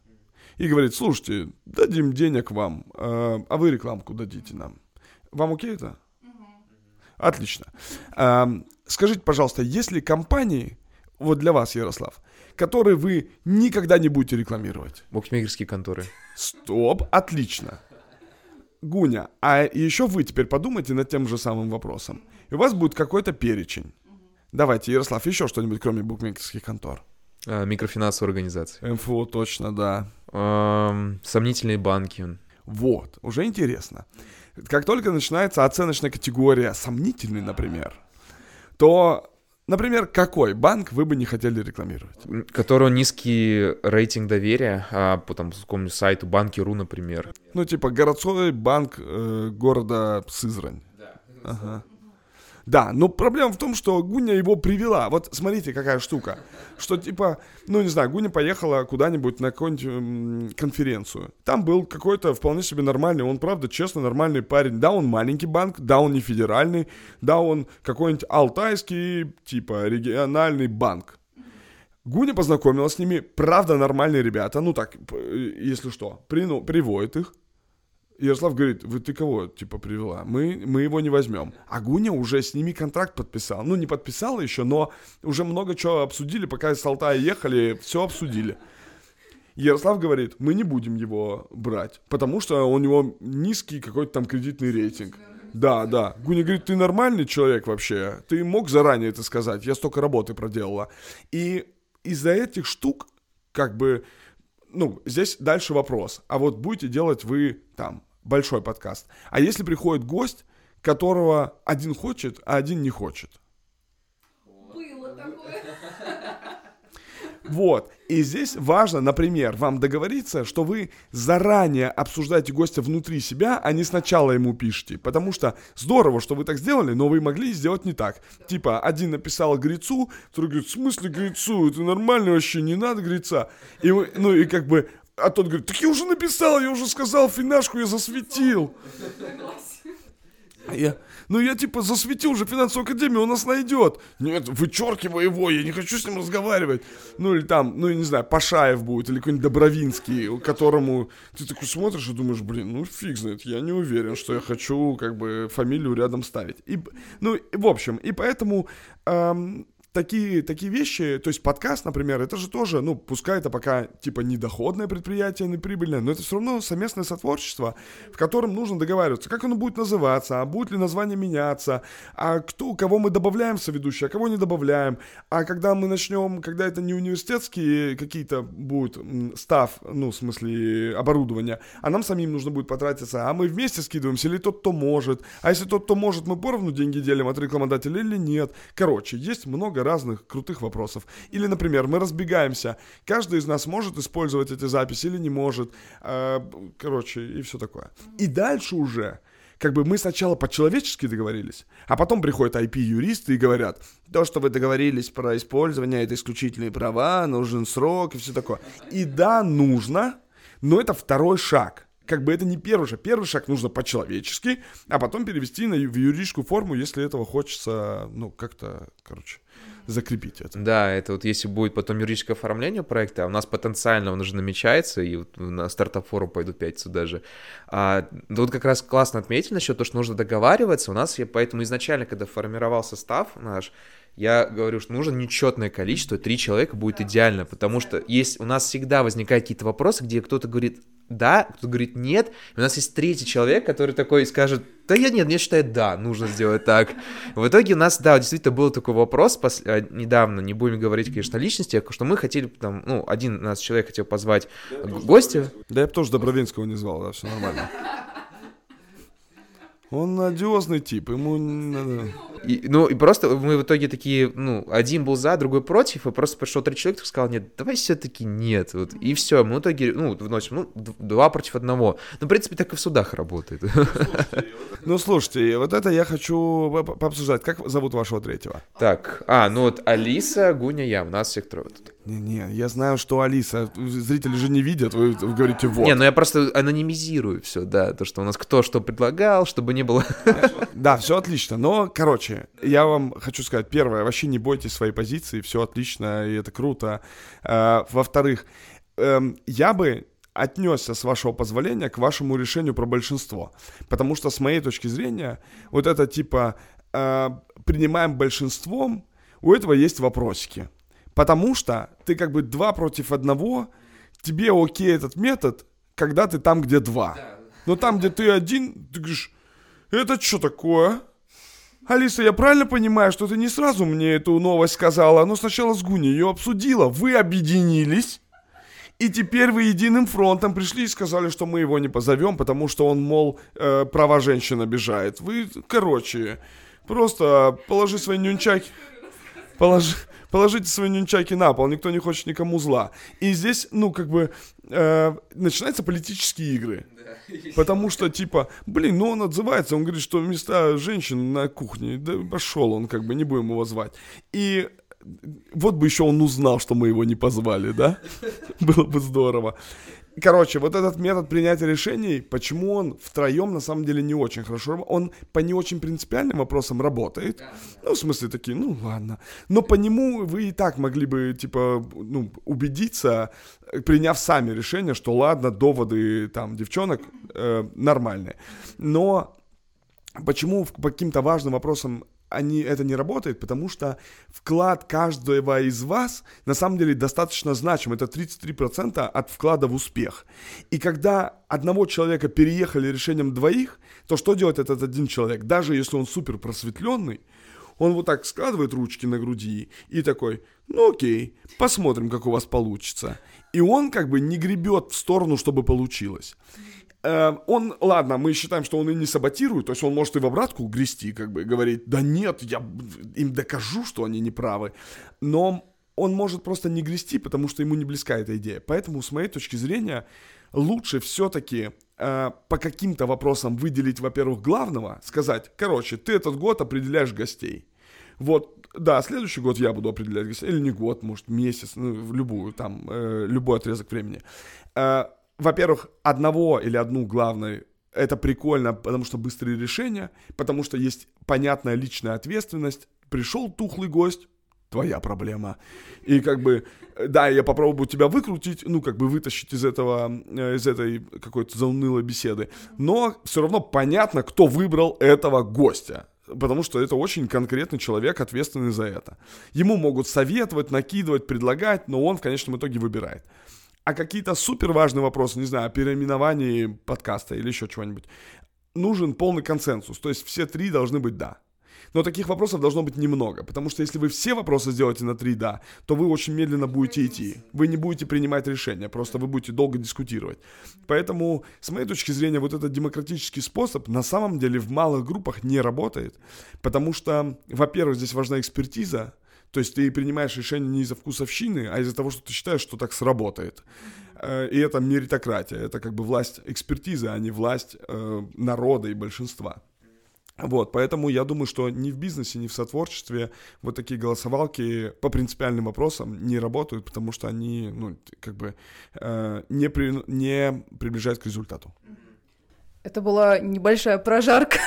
и говорит, слушайте, дадим денег вам, э, а вы рекламку дадите нам. Вам окей это? Отлично. Э, скажите, пожалуйста, есть ли компании, вот для вас, Ярослав, которые вы никогда не будете рекламировать? Букмекерские конторы. Стоп, отлично. Гуня, а еще вы теперь подумайте над тем же самым вопросом. И у вас будет какой-то перечень. Давайте, Ярослав, еще что-нибудь, кроме букмекерских контор. А, микрофинансовая организация. МФО, точно, да. Эм, сомнительные банки. Вот, уже интересно. Как только начинается оценочная категория сомнительный, например, то, например, какой банк вы бы не хотели рекламировать? Которого низкий рейтинг доверия, а по там, какому сайту Банки.ру, например. Ну, типа городской банк э, города Сызрань. Да. Ага. Да, но проблема в том, что Гуня его привела. Вот смотрите, какая штука. Что типа, ну не знаю, Гуня поехала куда-нибудь на какую-нибудь конференцию. Там был какой-то вполне себе нормальный, он правда честно нормальный парень. Да, он маленький банк, да, он не федеральный, да, он какой-нибудь алтайский, типа региональный банк. Гуня познакомилась с ними, правда нормальные ребята, ну так, если что, при, ну, приводит их, Ярослав говорит, вы ты кого, типа, привела? Мы, мы его не возьмем. А Гуня уже с ними контракт подписал. Ну, не подписал еще, но уже много чего обсудили, пока из Алтая ехали, все обсудили. Ярослав говорит, мы не будем его брать, потому что у него низкий какой-то там кредитный рейтинг. Да, да. Гуня говорит, ты нормальный человек вообще? Ты мог заранее это сказать? Я столько работы проделала. И из-за этих штук, как бы, ну, здесь дальше вопрос. А вот будете делать вы там большой подкаст. А если приходит гость, которого один хочет, а один не хочет? Было такое. Вот. И здесь важно, например, вам договориться, что вы заранее обсуждаете гостя внутри себя, а не сначала ему пишете. Потому что здорово, что вы так сделали, но вы могли сделать не так. Типа, один написал грицу, второй говорит, в смысле грицу? Это нормально вообще, не надо грица. И ну и как бы, а тот говорит, так я уже написал, я уже сказал, финашку я засветил. Я, ну я типа засветил уже финансовую академию, он нас найдет. Нет, вычеркивай его, я не хочу с ним разговаривать. Ну или там, ну я не знаю, Пашаев будет, или какой-нибудь Добровинский, которому ты такой смотришь и думаешь, блин, ну фиг знает, я не уверен, что я хочу как бы фамилию рядом ставить. И, ну, в общем, и поэтому эм, такие, такие вещи, то есть подкаст, например, это же тоже, ну, пускай это пока типа недоходное предприятие, не прибыльное, но это все равно совместное сотворчество, в котором нужно договариваться, как оно будет называться, а будет ли название меняться, а кто, кого мы добавляем в соведущие, а кого не добавляем, а когда мы начнем, когда это не университетские какие-то будут став, ну, в смысле оборудования, а нам самим нужно будет потратиться, а мы вместе скидываемся, или тот, кто может, а если тот, кто может, мы поровну деньги делим от рекламодателя или нет. Короче, есть много разных крутых вопросов. Или, например, мы разбегаемся, каждый из нас может использовать эти записи или не может. А, короче, и все такое. И дальше уже как бы мы сначала по-человечески договорились, а потом приходят IP-юристы и говорят, то, что вы договорились про использование, это исключительные права, нужен срок и все такое. И да, нужно, но это второй шаг как бы это не первый шаг. Первый шаг нужно по-человечески, а потом перевести на, в юридическую форму, если этого хочется, ну, как-то, короче, закрепить это. Да, это вот если будет потом юридическое оформление проекта, а у нас потенциально он уже намечается, и вот на стартап-форум пойду пятницу даже. А, вот как раз классно отметили насчет того, что нужно договариваться. У нас, я, поэтому изначально, когда формировал состав наш, я говорю, что нужно нечетное количество, три человека будет идеально, потому что есть, у нас всегда возникают какие-то вопросы, где кто-то говорит, да, кто говорит нет. И у нас есть третий человек, который такой скажет, да я нет, я считаю, да, нужно сделать так. В итоге у нас, да, действительно был такой вопрос пос... А, недавно, не будем говорить, конечно, о личности, что мы хотели, там, ну, один нас человек хотел позвать да, гостя. Да я бы тоже Добровинского не звал, да, все нормально. Он надежный тип, ему надо... И, ну, и просто мы в итоге такие, ну, один был за, другой против, и просто пришел три человека, сказал, нет, давай все-таки нет, вот, и все, мы в итоге, ну, вносим, ну, два против одного. Ну, в принципе, так и в судах работает. Ну, слушайте, вот это я хочу пообсуждать. Как зовут вашего третьего? Так, а, ну вот Алиса, Гуня, я, у нас всех трое тут. Не-не, я знаю, что Алиса, зрители же не видят, вы, вы говорите вот. Не, ну я просто анонимизирую все, да, то, что у нас кто что предлагал, чтобы не было... Да, все отлично, но, короче, я вам хочу сказать, первое, вообще не бойтесь своей позиции, все отлично, и это круто. А, во-вторых, эм, я бы отнесся, с вашего позволения, к вашему решению про большинство. Потому что, с моей точки зрения, вот это типа э, принимаем большинством, у этого есть вопросики. Потому что ты как бы два против одного, тебе окей этот метод, когда ты там, где два. Но там, где ты один, ты говоришь, это что такое? Алиса, я правильно понимаю, что ты не сразу мне эту новость сказала, но сначала с Гуни ее обсудила, вы объединились, и теперь вы единым фронтом пришли и сказали, что мы его не позовем, потому что он, мол, э, права женщин обижает. Вы, короче, просто положи свои нюнчаки... Положи, положите свои нюнчаки на пол, никто не хочет никому зла. И здесь, ну, как бы, э, начинаются политические игры. Потому что, типа, блин, ну он отзывается, он говорит, что места женщин на кухне, да пошел он, как бы, не будем его звать. И вот бы еще он узнал, что мы его не позвали, да? Было бы здорово. Короче, вот этот метод принятия решений, почему он втроем на самом деле не очень хорошо, он по не очень принципиальным вопросам работает. Ну, в смысле, такие, ну ладно. Но по нему вы и так могли бы, типа, ну, убедиться, приняв сами решение, что ладно, доводы там девчонок э, нормальные. Но почему по каким-то важным вопросам они, это не работает, потому что вклад каждого из вас на самом деле достаточно значим. Это 33% от вклада в успех. И когда одного человека переехали решением двоих, то что делает этот один человек? Даже если он супер просветленный, он вот так складывает ручки на груди и такой, ну окей, посмотрим, как у вас получится. И он как бы не гребет в сторону, чтобы получилось. Эм, он, ладно, мы считаем, что он и не саботирует, то есть он может и в обратку грести, как бы, говорить, да нет, я им докажу, что они неправы. Но он может просто не грести, потому что ему не близка эта идея. Поэтому, с моей точки зрения, лучше все-таки э, по каким-то вопросам выделить, во-первых, главного, сказать, короче, ты этот год определяешь гостей. Вот, да, следующий год я буду определять гостей, или не год, может, месяц, ну, в любую, там, э, любой отрезок времени. Э, во-первых, одного или одну главной это прикольно, потому что быстрые решения, потому что есть понятная личная ответственность. Пришел тухлый гость, твоя проблема. И как бы, да, я попробую тебя выкрутить, ну, как бы вытащить из этого, э, из этой какой-то заунылой беседы. Но все равно понятно, кто выбрал этого гостя. Потому что это очень конкретный человек, ответственный за это. Ему могут советовать, накидывать, предлагать, но он в конечном итоге выбирает. А какие-то супер важные вопросы, не знаю, о переименовании подкаста или еще чего-нибудь, нужен полный консенсус. То есть все три должны быть «да». Но таких вопросов должно быть немного, потому что если вы все вопросы сделаете на три «да», то вы очень медленно будете идти. Вы не будете принимать решения, просто вы будете долго дискутировать. Поэтому, с моей точки зрения, вот этот демократический способ на самом деле в малых группах не работает, потому что, во-первых, здесь важна экспертиза, то есть ты принимаешь решение не из-за вкусовщины, а из-за того, что ты считаешь, что так сработает. Э, и это меритократия, это как бы власть экспертизы, а не власть э, народа и большинства. Вот, поэтому я думаю, что ни в бизнесе, ни в сотворчестве вот такие голосовалки по принципиальным вопросам не работают, потому что они, ну, как бы э, не, при, не приближают к результату. Это была небольшая прожарка.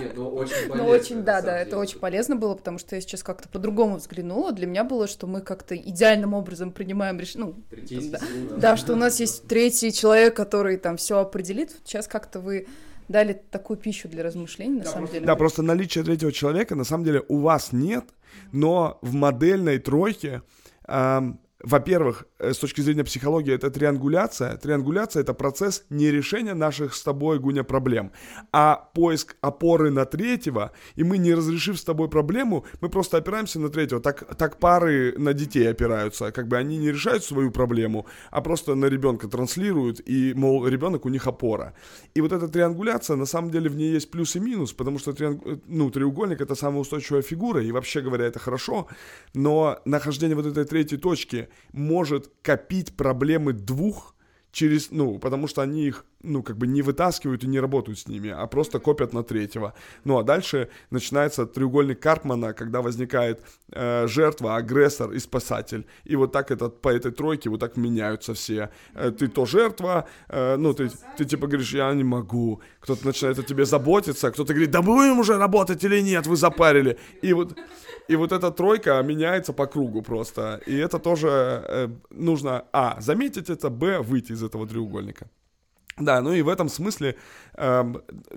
Нет, ну, очень полезно, ну, очень, да, да, это очень полезно было, потому что я сейчас как-то по-другому взглянула. Для меня было, что мы как-то идеальным образом принимаем решение. Ну, да, да, что у нас есть третий человек, который там все определит. Сейчас как-то вы дали такую пищу для размышлений, на да, самом деле. Да, просто наличие третьего человека, на самом деле, у вас нет, но в модельной тройке эм, во-первых, э, с точки зрения психологии, это триангуляция. Триангуляция — это процесс не решения наших с тобой, Гуня, проблем, а поиск опоры на третьего, и мы, не разрешив с тобой проблему, мы просто опираемся на третьего. Так, так пары на детей опираются, как бы они не решают свою проблему, а просто на ребенка транслируют, и, мол, ребенок у них опора. И вот эта триангуляция, на самом деле, в ней есть плюс и минус, потому что трианг... Э, ну, треугольник — это самая устойчивая фигура, и вообще говоря, это хорошо, но нахождение вот этой третьей точки может копить проблемы двух через, ну, потому что они их, ну, как бы не вытаскивают и не работают с ними, а просто копят на третьего. Ну, а дальше начинается треугольник Карпмана, когда возникает э, жертва, агрессор и спасатель. И вот так этот, по этой тройке вот так меняются все. Э, ты то жертва, э, ну, ты, ты типа говоришь, я не могу. Кто-то начинает о тебе заботиться, кто-то говорит, да будем уже работать или нет, вы запарили. И вот и вот эта тройка меняется по кругу просто. И это тоже э, нужно, а, заметить это, б, выйти из этого треугольника. Да, ну и в этом смысле э,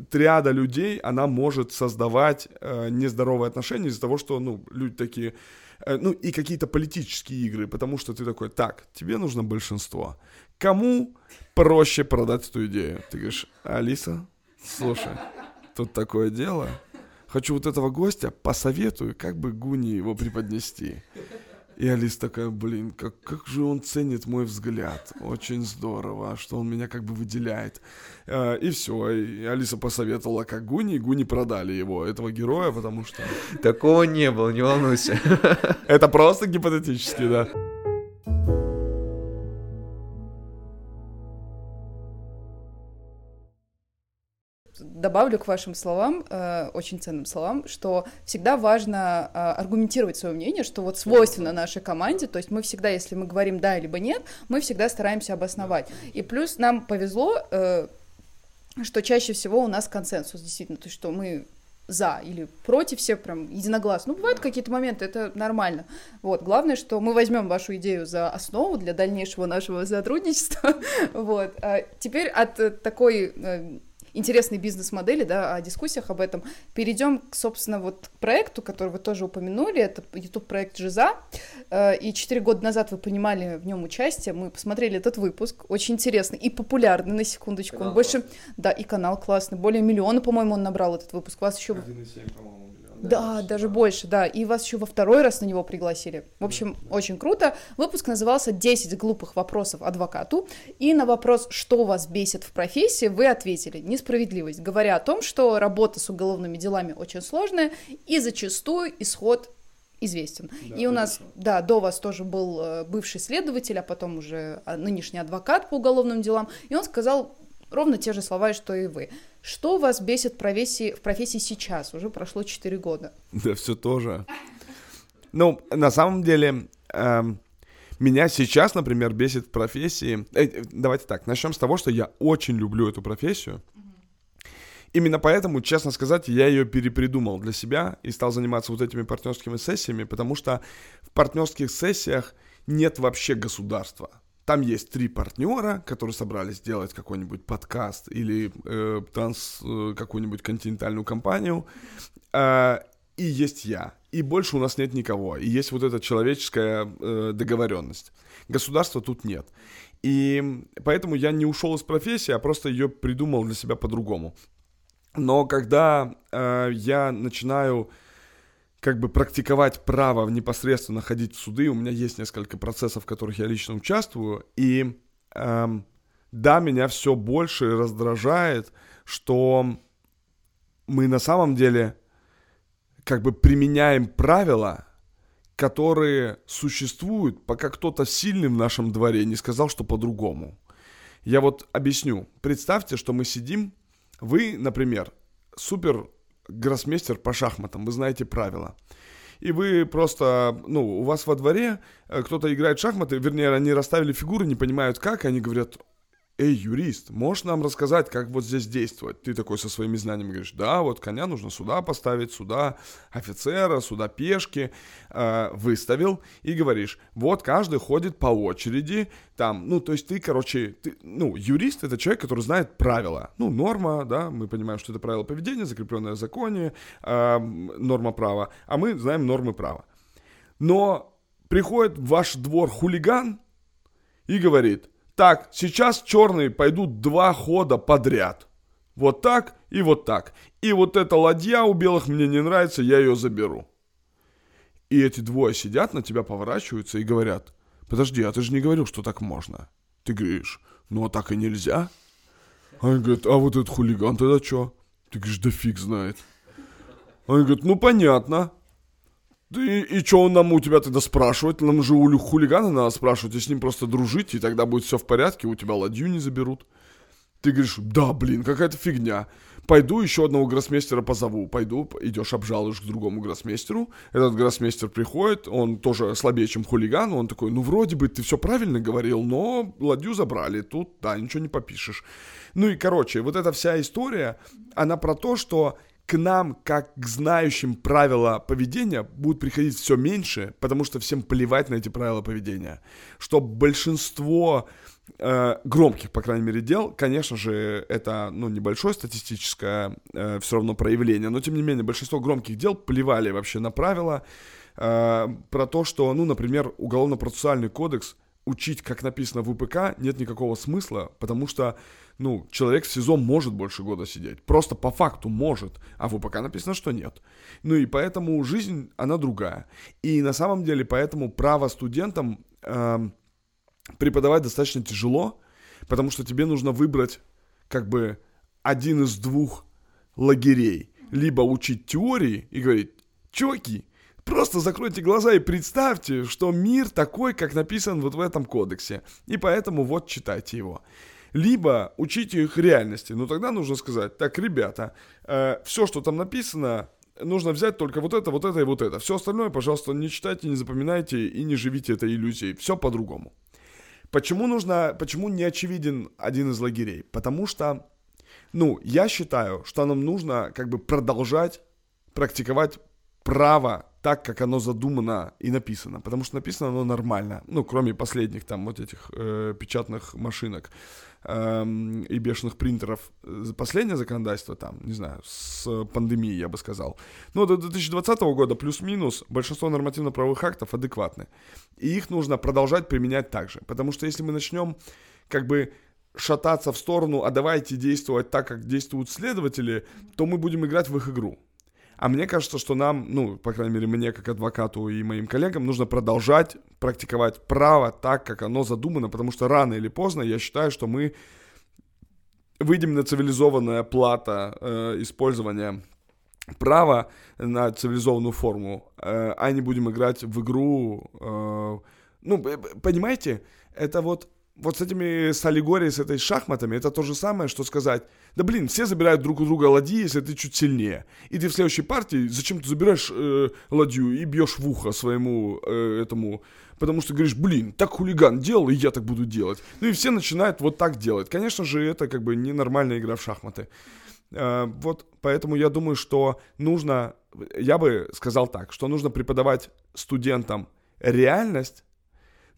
триада людей, она может создавать э, нездоровые отношения из-за того, что, ну, люди такие, э, ну, и какие-то политические игры, потому что ты такой, так, тебе нужно большинство. Кому проще продать эту идею? Ты говоришь, Алиса, слушай, тут такое дело, хочу вот этого гостя, посоветую, как бы Гуни его преподнести. И Алис такая, блин, как, как же он ценит мой взгляд. Очень здорово, что он меня как бы выделяет. Э, и все. И Алиса посоветовала, как Гуни, и Гуни продали его, этого героя, потому что... Такого не было, не волнуйся. Это просто гипотетически, да. Добавлю к вашим словам, э, очень ценным словам, что всегда важно э, аргументировать свое мнение, что вот свойственно нашей команде, то есть мы всегда, если мы говорим да либо нет, мы всегда стараемся обосновать. И плюс нам повезло, э, что чаще всего у нас консенсус, действительно, то есть что мы за или против, все прям единогласно. Ну, бывают какие-то моменты, это нормально. Вот, главное, что мы возьмем вашу идею за основу для дальнейшего нашего сотрудничества. Вот. А теперь от э, такой интересные бизнес-модели, да, о дискуссиях об этом. Перейдем, собственно, вот к проекту, который вы тоже упомянули, это YouTube-проект «Жиза», э, и четыре года назад вы понимали в нем участие, мы посмотрели этот выпуск, очень интересный и популярный, на секундочку, канал больше, да, и канал классный, более миллиона, по-моему, он набрал этот выпуск, вас еще... 1,7, по-моему. Да, даже больше, да. И вас еще во второй раз на него пригласили. В общем, очень круто. Выпуск назывался «10 глупых вопросов адвокату». И на вопрос, что вас бесит в профессии, вы ответили несправедливость, говоря о том, что работа с уголовными делами очень сложная и зачастую исход известен. Да, и у нас, да, до вас тоже был э, бывший следователь, а потом уже а, нынешний адвокат по уголовным делам, и он сказал ровно те же слова, что и вы. Что вас бесит в профессии, в профессии сейчас? Уже прошло 4 года. Да все тоже. Ну, на самом деле, эм, меня сейчас, например, бесит в профессии... Э, давайте так, начнем с того, что я очень люблю эту профессию. Именно поэтому, честно сказать, я ее перепридумал для себя и стал заниматься вот этими партнерскими сессиями, потому что в партнерских сессиях нет вообще государства. Там есть три партнера, которые собрались сделать какой-нибудь подкаст или э, транс, э, какую-нибудь континентальную компанию. Э, и есть я. И больше у нас нет никого. И есть вот эта человеческая э, договоренность. Государства тут нет. И поэтому я не ушел из профессии, а просто ее придумал для себя по-другому. Но когда э, я начинаю как бы практиковать право непосредственно ходить в суды, у меня есть несколько процессов, в которых я лично участвую, и э, да, меня все больше раздражает, что мы на самом деле как бы применяем правила, которые существуют, пока кто-то сильный в нашем дворе не сказал, что по-другому. Я вот объясню. Представьте, что мы сидим вы, например, супер гроссмейстер по шахматам, вы знаете правила. И вы просто, ну, у вас во дворе э, кто-то играет в шахматы, вернее, они расставили фигуры, не понимают как, и они говорят, эй, юрист, можешь нам рассказать, как вот здесь действовать? Ты такой со своими знаниями говоришь, да, вот коня нужно сюда поставить, сюда офицера, сюда пешки, э, выставил, и говоришь, вот каждый ходит по очереди, там, ну, то есть ты, короче, ты, ну, юрист это человек, который знает правила, ну, норма, да, мы понимаем, что это правило поведения, закрепленное в законе, э, норма права, а мы знаем нормы права. Но приходит в ваш двор хулиган и говорит, так, сейчас черные пойдут два хода подряд. Вот так и вот так. И вот эта ладья у белых мне не нравится, я ее заберу. И эти двое сидят на тебя, поворачиваются и говорят, подожди, а ты же не говорил, что так можно. Ты говоришь, ну а так и нельзя. Они говорят, а вот этот хулиган тогда что? Ты говоришь, да фиг знает. Они говорят, ну понятно. И, и что он нам у тебя тогда спрашивать? Нам же у хулигана надо спрашивать, и с ним просто дружить, и тогда будет все в порядке, у тебя ладью не заберут. Ты говоришь, да, блин, какая-то фигня. Пойду еще одного гроссмейстера позову. Пойду, идешь, обжалуешь к другому гроссмейстеру. Этот гроссмейстер приходит, он тоже слабее, чем хулиган. Он такой, ну, вроде бы ты все правильно говорил, но ладью забрали. Тут, да, ничего не попишешь. Ну и, короче, вот эта вся история, она про то, что к нам, как к знающим правила поведения, будут приходить все меньше, потому что всем плевать на эти правила поведения. Что большинство э, громких, по крайней мере, дел, конечно же, это ну, небольшое статистическое э, все равно проявление, но тем не менее, большинство громких дел плевали вообще на правила, э, про то, что, ну, например, уголовно-процессуальный кодекс учить, как написано в УПК, нет никакого смысла, потому что ну, человек в СИЗО может больше года сидеть. Просто по факту может. А в УПК написано, что нет. Ну и поэтому жизнь, она другая. И на самом деле поэтому право студентам э, преподавать достаточно тяжело, потому что тебе нужно выбрать как бы один из двух лагерей. Либо учить теории и говорить, чуваки, Просто закройте глаза и представьте, что мир такой, как написан вот в этом кодексе. И поэтому вот читайте его либо учите их реальности. Но тогда нужно сказать, так, ребята, э, все, что там написано, нужно взять только вот это, вот это и вот это. Все остальное, пожалуйста, не читайте, не запоминайте и не живите этой иллюзией. Все по-другому. Почему нужно, почему не очевиден один из лагерей? Потому что, ну, я считаю, что нам нужно как бы продолжать практиковать право так, как оно задумано и написано. Потому что написано оно нормально. Ну, кроме последних там вот этих э, печатных машинок эм, и бешеных принтеров. Последнее законодательство там, не знаю, с пандемией, я бы сказал. Но до 2020 года плюс-минус большинство нормативно-правовых актов адекватны. И их нужно продолжать применять также. Потому что если мы начнем как бы шататься в сторону, а давайте действовать так, как действуют следователи, то мы будем играть в их игру. А мне кажется, что нам, ну, по крайней мере, мне как адвокату и моим коллегам нужно продолжать практиковать право так, как оно задумано, потому что рано или поздно я считаю, что мы выйдем на цивилизованная плата э, использования право на цивилизованную форму, э, а не будем играть в игру. Э, ну, понимаете, это вот вот с этими, с аллегорией, с этой шахматами, это то же самое, что сказать, да блин, все забирают друг у друга ладьи, если ты чуть сильнее. И ты в следующей партии зачем ты забираешь э, ладью и бьешь в ухо своему э, этому, потому что говоришь, блин, так хулиган делал, и я так буду делать. Ну и все начинают вот так делать. Конечно же, это как бы ненормальная игра в шахматы. Э, вот поэтому я думаю, что нужно, я бы сказал так, что нужно преподавать студентам реальность,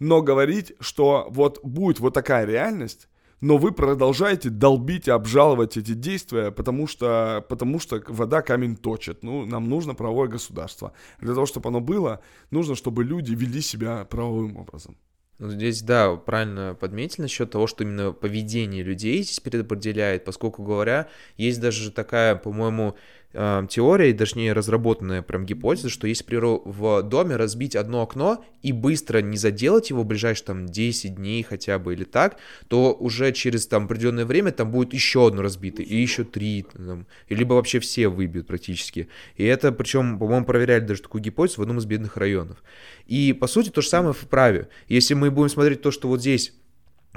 но говорить, что вот будет вот такая реальность, но вы продолжаете долбить и обжаловать эти действия, потому что, потому что вода камень точит. Ну, нам нужно правовое государство. Для того, чтобы оно было, нужно, чтобы люди вели себя правовым образом. Ну, здесь, да, правильно подметили насчет того, что именно поведение людей здесь предопределяет, поскольку, говоря, есть даже такая, по-моему, теория, точнее разработанная прям гипотеза, что если, при в доме разбить одно окно и быстро не заделать его в ближайшие там 10 дней хотя бы или так, то уже через там определенное время там будет еще одно разбито, и еще три, там, и либо вообще все выбьют практически. И это, причем, по-моему, проверяли даже такую гипотезу в одном из бедных районов. И, по сути, то же самое в праве. Если мы будем смотреть то, что вот здесь Э,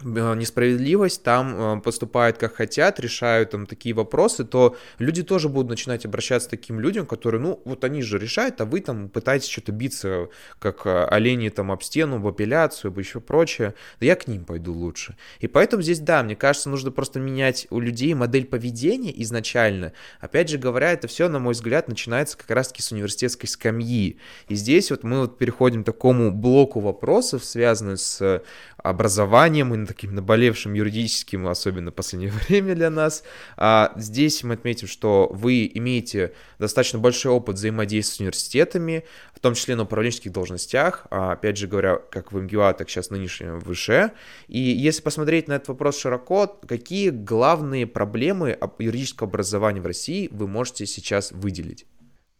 несправедливость, там э, поступают как хотят, решают там такие вопросы, то люди тоже будут начинать обращаться к таким людям, которые, ну, вот они же решают, а вы там пытаетесь что-то биться, как э, олени там об стену, в апелляцию, об еще прочее, да я к ним пойду лучше. И поэтому здесь, да, мне кажется, нужно просто менять у людей модель поведения изначально. Опять же говоря, это все, на мой взгляд, начинается как раз-таки с университетской скамьи. И здесь вот мы вот переходим к такому блоку вопросов, связанных с образованием и таким наболевшим юридическим, особенно в последнее время для нас. А здесь мы отметим, что вы имеете достаточно большой опыт взаимодействия с университетами, в том числе на управленческих должностях, а, опять же говоря, как в МГУА, так сейчас нынешнем выше. И если посмотреть на этот вопрос широко, какие главные проблемы юридического образования в России вы можете сейчас выделить?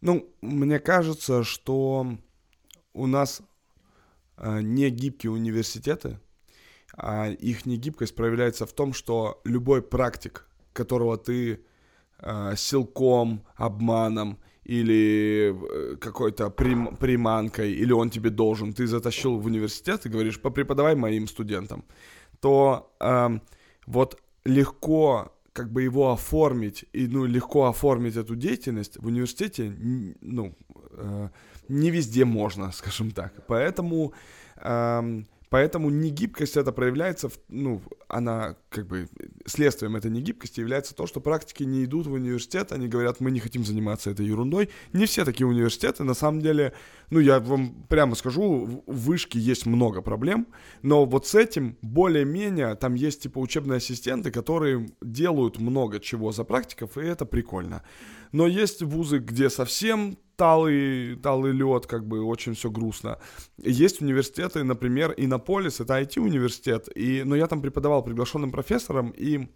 Ну, мне кажется, что у нас э, не гибкие университеты, их негибкость проявляется в том, что любой практик, которого ты э, силком, обманом или э, какой-то прим, приманкой, или он тебе должен, ты затащил в университет и говоришь, попреподавай моим студентам, то э, вот легко как бы его оформить и ну легко оформить эту деятельность в университете ну э, не везде можно скажем так. Поэтому э, Поэтому негибкость это проявляется, в, ну, она как бы следствием этой негибкости является то, что практики не идут в университет, они говорят, мы не хотим заниматься этой ерундой. Не все такие университеты, на самом деле, ну, я вам прямо скажу, в вышке есть много проблем, но вот с этим более-менее там есть типа учебные ассистенты, которые делают много чего за практиков, и это прикольно. Но есть вузы, где совсем талый, талый лед, как бы очень все грустно. Есть университеты, например, Иннополис, это IT-университет, и, но я там преподавал приглашенным профессором, и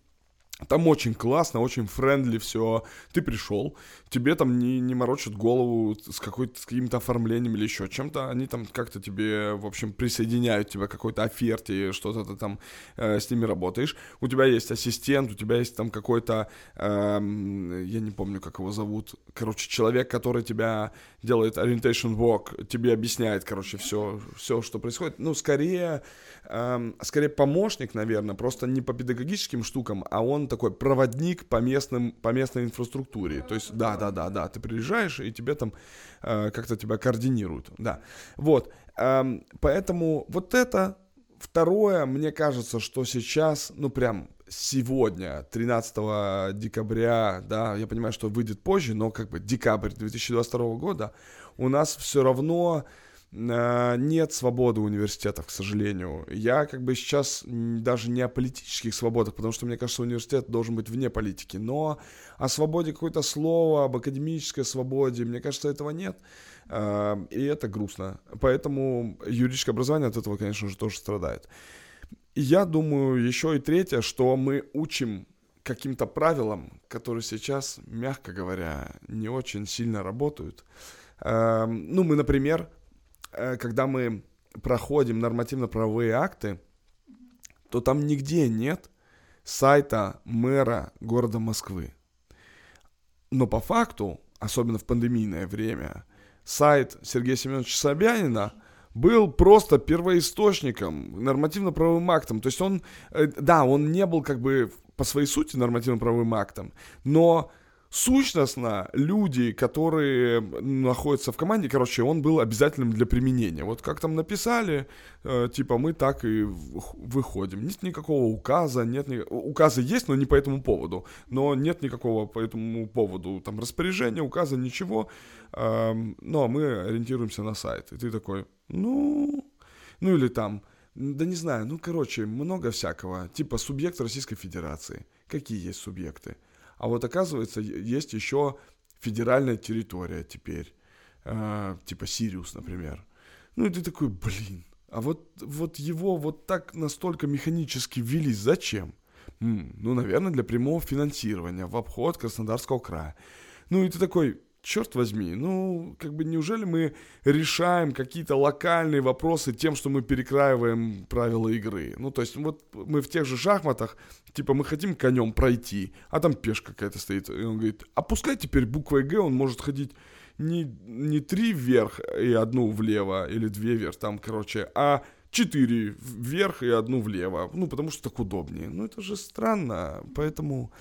там очень классно, очень френдли все. Ты пришел, тебе там не, не морочат голову с, какой-то, с каким-то оформлением или еще чем-то. Они там как-то тебе, в общем, присоединяют тебя к какой-то оферте, что-то ты там э, с ними работаешь. У тебя есть ассистент, у тебя есть там какой-то, э, я не помню, как его зовут, короче, человек, который тебя делает orientation work, тебе объясняет, короче, все, все что происходит. Ну, скорее, э, скорее помощник, наверное, просто не по педагогическим штукам, а он такой проводник по местным, по местной инфраструктуре. То есть, да, да, да, да, ты приезжаешь, и тебе там э, как-то тебя координируют, да. Вот, э, поэтому вот это Второе, мне кажется, что сейчас, ну прям сегодня, 13 декабря, да, я понимаю, что выйдет позже, но как бы декабрь 2022 года, у нас все равно нет свободы университетов, к сожалению. Я как бы сейчас даже не о политических свободах, потому что мне кажется, университет должен быть вне политики, но о свободе какое-то слово, об академической свободе, мне кажется, этого нет. Э, и это грустно. Поэтому юридическое образование от этого, конечно же, тоже страдает. Я думаю, еще и третье, что мы учим каким-то правилам, которые сейчас, мягко говоря, не очень сильно работают. Эм, ну, мы, например, э, когда мы проходим нормативно-правовые акты, то там нигде нет сайта мэра города Москвы. Но по факту особенно в пандемийное время, сайт Сергея Семеновича Собянина был просто первоисточником, нормативно-правовым актом. То есть он, э, да, он не был как бы по своей сути нормативно-правовым актом, но сущностно люди, которые находятся в команде, короче, он был обязательным для применения. Вот как там написали, э, типа мы так и выходим. Нет никакого указа, нет ни... указы есть, но не по этому поводу. Но нет никакого по этому поводу там распоряжения, указа, ничего. Э, но мы ориентируемся на сайт. И ты такой, ну, ну или там, да не знаю, ну короче, много всякого. Типа субъект Российской Федерации. Какие есть субъекты? А вот оказывается, есть еще федеральная территория теперь, э, типа Сириус, например. Ну и ты такой, блин, а вот, вот его вот так настолько механически ввели, зачем? М, ну, наверное, для прямого финансирования в обход Краснодарского края. Ну и ты такой, черт возьми, ну, как бы неужели мы решаем какие-то локальные вопросы тем, что мы перекраиваем правила игры? Ну, то есть, вот мы в тех же шахматах, типа, мы хотим конем пройти, а там пешка какая-то стоит. И он говорит, а пускай теперь буквой Г он может ходить не, не три вверх и одну влево, или две вверх, там, короче, а четыре вверх и одну влево. Ну, потому что так удобнее. Ну, это же странно, поэтому...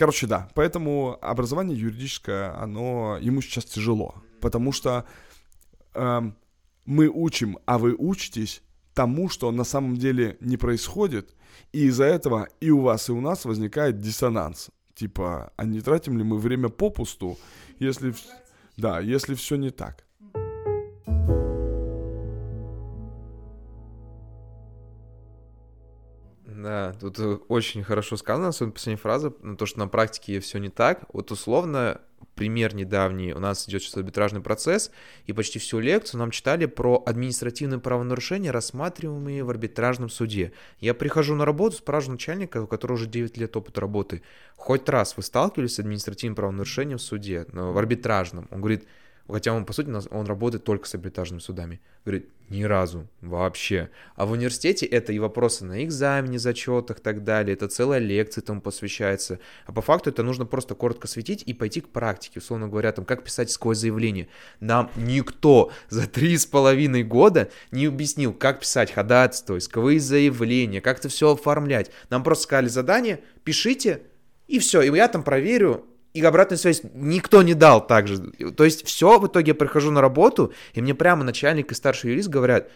Короче, да, поэтому образование юридическое, оно ему сейчас тяжело, потому что э, мы учим, а вы учитесь тому, что на самом деле не происходит, и из-за этого и у вас, и у нас возникает диссонанс. Типа, а не тратим ли мы время попусту, если, да, если все не так? Да, тут э, очень хорошо сказано, особенно последняя фраза, ну, то, что на практике все не так. Вот условно, пример недавний, у нас идет сейчас арбитражный процесс, и почти всю лекцию нам читали про административные правонарушения, рассматриваемые в арбитражном суде. Я прихожу на работу, спрашиваю начальника, у которого уже 9 лет опыта работы, хоть раз вы сталкивались с административным правонарушением в суде, в арбитражном? Он говорит, Хотя он, по сути, он работает только с арбитражными судами. Говорит, ни разу, вообще. А в университете это и вопросы на экзамене, зачетах и так далее, это целая лекция там посвящается. А по факту это нужно просто коротко светить и пойти к практике, условно говоря, там, как писать сквозь заявление. Нам никто за три с половиной года не объяснил, как писать ходатайство, исковые заявления, как это все оформлять. Нам просто сказали задание, пишите, и все, и я там проверю, и обратную связь никто не дал также. То есть все, в итоге я прихожу на работу, и мне прямо начальник и старший юрист говорят,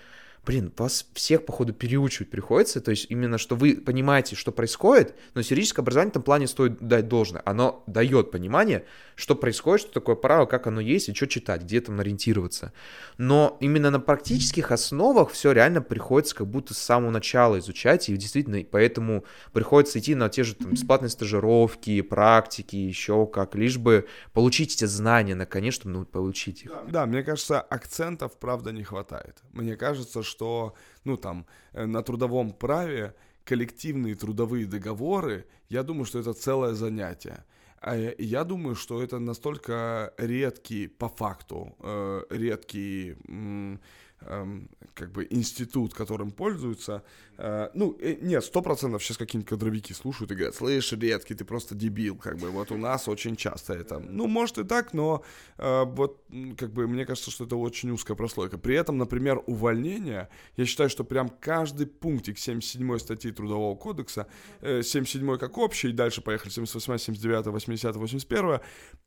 блин, вас всех, походу, переучивать приходится, то есть именно, что вы понимаете, что происходит, но юридическое образование в этом плане стоит дать должное. Оно дает понимание, что происходит, что такое право, как оно есть, и что читать, где там ориентироваться. Но именно на практических основах все реально приходится как будто с самого начала изучать, и действительно, поэтому приходится идти на те же там, бесплатные стажировки, практики, еще как, лишь бы получить эти знания, наконец, чтобы ну, получить их. Да, да, мне кажется, акцентов, правда, не хватает. Мне кажется, что что, ну, там, э, на трудовом праве коллективные трудовые договоры, я думаю, что это целое занятие. А я думаю, что это настолько редкий по факту, э, редкий как бы институт, которым пользуются. Э, ну, э, нет, сто процентов сейчас какие-нибудь кадровики слушают и говорят, слышь, редкий, ты просто дебил, как бы, вот у нас очень часто это. Ну, может и так, но э, вот, как бы, мне кажется, что это очень узкая прослойка. При этом, например, увольнение, я считаю, что прям каждый пунктик 77 статьи Трудового кодекса, 77 как общий, и дальше поехали 78, 79, 80, 81,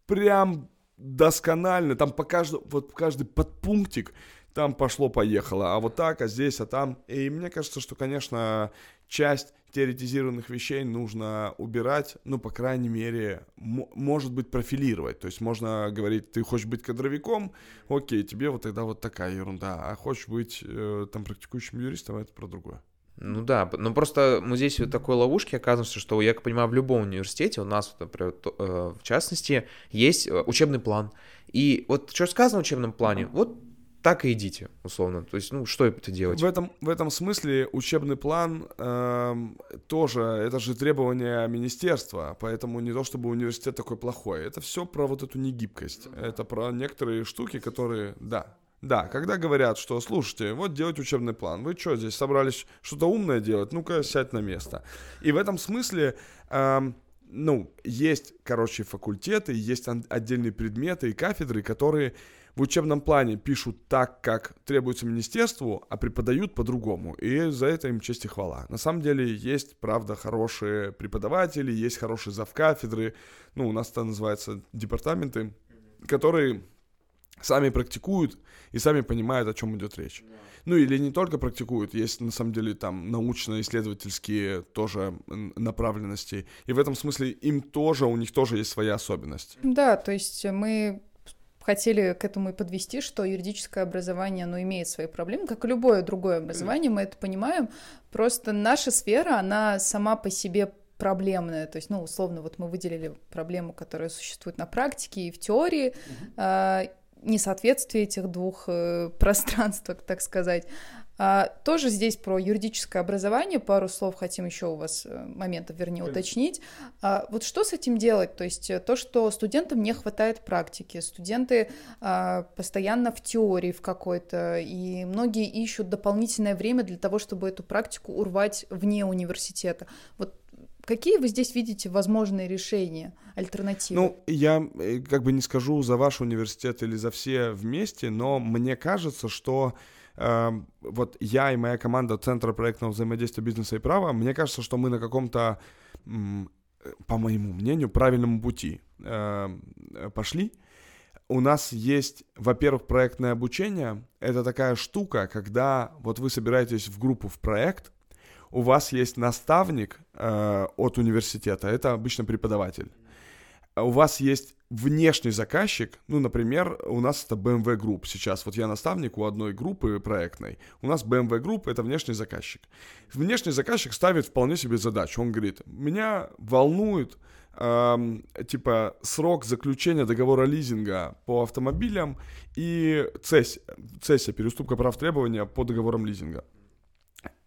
прям досконально, там по каждому, вот каждый подпунктик там пошло-поехало, а вот так, а здесь, а там. И мне кажется, что, конечно, часть теоретизированных вещей нужно убирать, ну, по крайней мере, может быть, профилировать. То есть можно говорить, ты хочешь быть кадровиком, окей, тебе вот тогда вот такая ерунда, а хочешь быть э, там практикующим юристом, это про другое. Ну да, но просто мы здесь в такой ловушке оказываемся, что, я понимаю, в любом университете, у нас, например, э, в частности, есть э, учебный план. И вот что сказано в учебном плане, вот так и идите, условно. То есть, ну, что это делать? В этом, в этом смысле учебный план э, тоже, это же требование министерства, поэтому не то, чтобы университет такой плохой. Это все про вот эту негибкость. Это про некоторые штуки, которые, да, да, когда говорят, что, слушайте, вот делать учебный план, вы что здесь собрались что-то умное делать, ну-ка сядь на место. И в этом смысле... Э, ну, есть, короче, факультеты, есть отдельные предметы и кафедры, которые в учебном плане пишут так, как требуется министерству, а преподают по-другому. И за это им честь и хвала. На самом деле есть, правда, хорошие преподаватели, есть хорошие завкафедры, ну, у нас это называется департаменты, которые сами практикуют и сами понимают, о чем идет речь. Ну или не только практикуют, есть на самом деле там научно-исследовательские тоже направленности. И в этом смысле им тоже, у них тоже есть своя особенность. Да, то есть мы хотели к этому и подвести, что юридическое образование, оно имеет свои проблемы, как и любое другое образование, мы это понимаем. Просто наша сфера, она сама по себе проблемная, то есть, ну, условно, вот мы выделили проблему, которая существует на практике и в теории, mm-hmm. несоответствие этих двух э, пространств, так сказать. А, тоже здесь про юридическое образование, пару слов хотим еще у вас э, моментов, вернее, уточнить. А, вот что с этим делать? То есть э, то, что студентам не хватает практики, студенты а, постоянно в теории в какой-то, и многие ищут дополнительное время для того, чтобы эту практику урвать вне университета. Вот Какие вы здесь видите возможные решения, альтернативы? Ну, я э, как бы не скажу за ваш университет или за все вместе, но мне кажется, что вот я и моя команда Центра проектного взаимодействия бизнеса и права, мне кажется, что мы на каком-то, по моему мнению, правильном пути эм, пошли. У нас есть, во-первых, проектное обучение. Это такая штука, когда вот вы собираетесь в группу в проект, у вас есть наставник э, от университета, это обычно преподаватель. У вас есть внешний заказчик, ну, например, у нас это BMW Group сейчас, вот я наставник у одной группы проектной, у нас BMW Group это внешний заказчик. Внешний заказчик ставит вполне себе задачу, он говорит, меня волнует, эм, типа, срок заключения договора лизинга по автомобилям и цессия, цессия переуступка прав требования по договорам лизинга.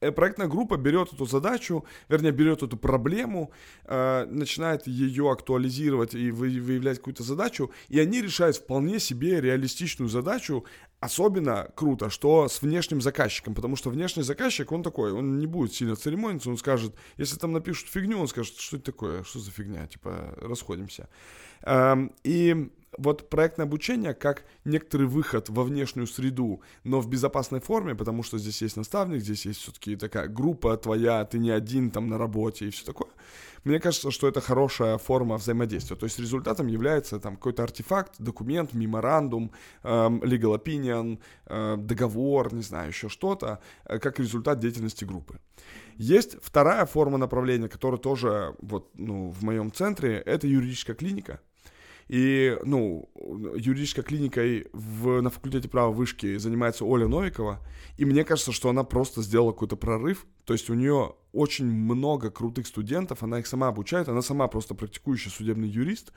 Э, проектная группа берет эту задачу, вернее, берет эту проблему, э, начинает ее актуализировать и выявлять какую-то задачу, и они решают вполне себе реалистичную задачу. Особенно круто, что с внешним заказчиком, потому что внешний заказчик, он такой, он не будет сильно церемониться, он скажет, если там напишут фигню, он скажет, что это такое, что за фигня, типа, расходимся. Эм, и вот проектное обучение как некоторый выход во внешнюю среду, но в безопасной форме, потому что здесь есть наставник, здесь есть все-таки такая группа твоя, ты не один там на работе и все такое. Мне кажется, что это хорошая форма взаимодействия. То есть результатом является там какой-то артефакт, документ, меморандум, эм, legal opinion, э, договор, не знаю, еще что-то, э, как результат деятельности группы. Есть вторая форма направления, которая тоже вот, ну, в моем центре, это юридическая клиника. И, ну, юридической клиникой в, на факультете права вышки занимается Оля Новикова, и мне кажется, что она просто сделала какой-то прорыв, то есть у нее очень много крутых студентов, она их сама обучает, она сама просто практикующий судебный юрист,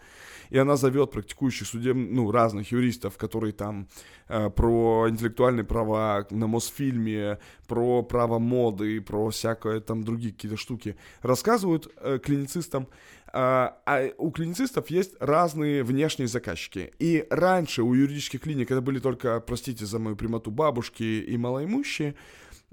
и она зовет практикующих судебных, ну, разных юристов, которые там э, про интеллектуальные права на Мосфильме, про право моды, про всякое там другие какие-то штуки, рассказывают э, клиницистам, а, а у клиницистов есть разные внешние заказчики. И раньше у юридических клиник это были только, простите за мою прямоту, бабушки и малоимущие,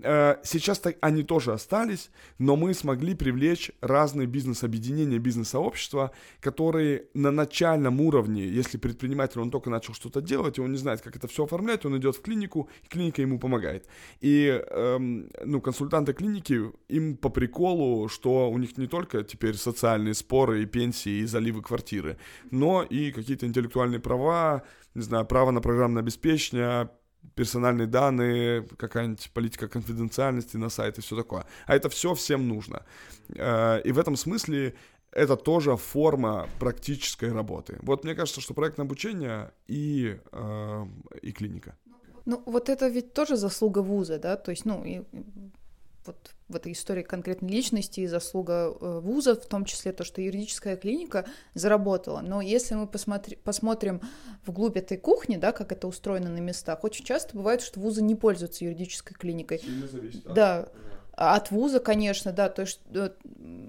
сейчас они тоже остались, но мы смогли привлечь разные бизнес-объединения, бизнес-сообщества, которые на начальном уровне, если предприниматель, он только начал что-то делать, и он не знает, как это все оформлять, он идет в клинику, и клиника ему помогает. И, эм, ну, консультанты клиники, им по приколу, что у них не только теперь социальные споры и пенсии, и заливы квартиры, но и какие-то интеллектуальные права, не знаю, право на программное обеспечение, персональные данные, какая-нибудь политика конфиденциальности на сайте, все такое. А это все всем нужно. Э, и в этом смысле это тоже форма практической работы. Вот мне кажется, что проектное обучение и, э, и клиника. Ну, вот это ведь тоже заслуга вуза, да, то есть, ну, и вот в этой истории конкретной личности и заслуга э, вуза, в том числе то, что юридическая клиника заработала. Но если мы посмотри, посмотрим вглубь этой кухни, да, как это устроено на местах, очень часто бывает, что вузы не пользуются юридической клиникой. Сильно зависит, да. да. От вуза, конечно, да. То есть, э,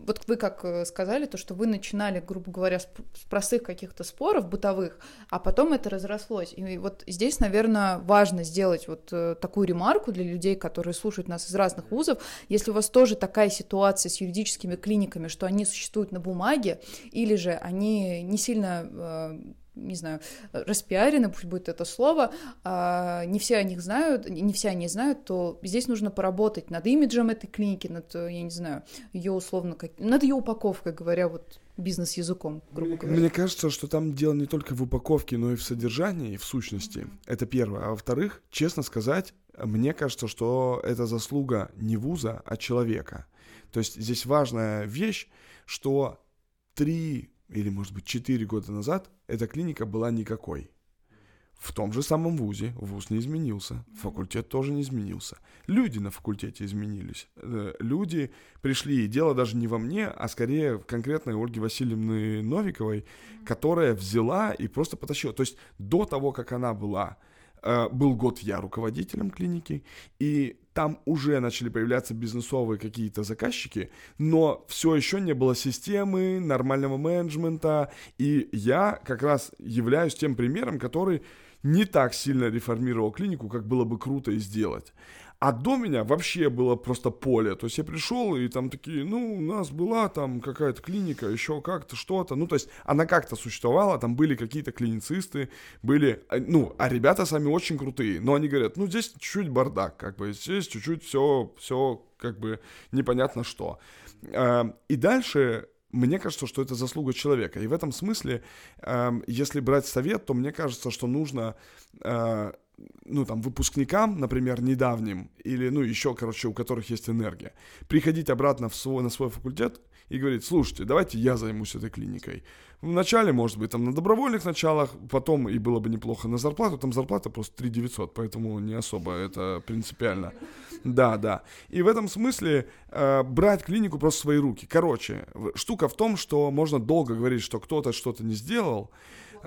вот вы как э, сказали, то, что вы начинали, грубо говоря, с простых каких-то споров бытовых, а потом это разрослось. И вот здесь, наверное, важно сделать вот э, такую ремарку для людей, которые слушают нас из разных вузов. Если у вас тоже такая ситуация с юридическими клиниками, что они существуют на бумаге, или же они не сильно не знаю, распиарены, пусть будет это слово, а, не все о них знают, не все они знают, то здесь нужно поработать над имиджем этой клиники, над, я не знаю, ее условно, как, над ее упаковкой, говоря вот бизнес-языком, грубо говоря. Мне кажется, что там дело не только в упаковке, но и в содержании, и в сущности. Это первое. А во-вторых, честно сказать, мне кажется, что это заслуга не вуза, а человека. То есть здесь важная вещь, что три или, может быть, 4 года назад эта клиника была никакой. В том же самом вузе вуз не изменился, факультет тоже не изменился. Люди на факультете изменились. Э, люди пришли, и дело даже не во мне, а скорее в конкретной Ольге Васильевны Новиковой, которая взяла и просто потащила. То есть до того, как она была, э, был год я руководителем клиники, и там уже начали появляться бизнесовые какие-то заказчики, но все еще не было системы, нормального менеджмента, и я как раз являюсь тем примером, который не так сильно реформировал клинику, как было бы круто и сделать. А до меня вообще было просто поле. То есть я пришел, и там такие, ну, у нас была там какая-то клиника, еще как-то, что-то. Ну, то есть она как-то существовала, там были какие-то клиницисты, были, э, ну, а ребята сами очень крутые. Но они говорят, ну, здесь чуть-чуть бардак, как бы, здесь чуть-чуть все, все как бы непонятно что. Эм, и дальше мне кажется, что это заслуга человека. И в этом смысле, если брать совет, то мне кажется, что нужно э, ну, там, выпускникам, например, недавним, или, ну, еще, короче, у которых есть энергия, приходить обратно в свой, на свой факультет и говорить, слушайте, давайте я займусь этой клиникой. Вначале, может быть, там на добровольных началах, потом и было бы неплохо на зарплату, там зарплата просто 3 900, поэтому не особо это принципиально. Да, да. И в этом смысле э, брать клинику просто в свои руки. Короче, штука в том, что можно долго говорить, что кто-то что-то не сделал,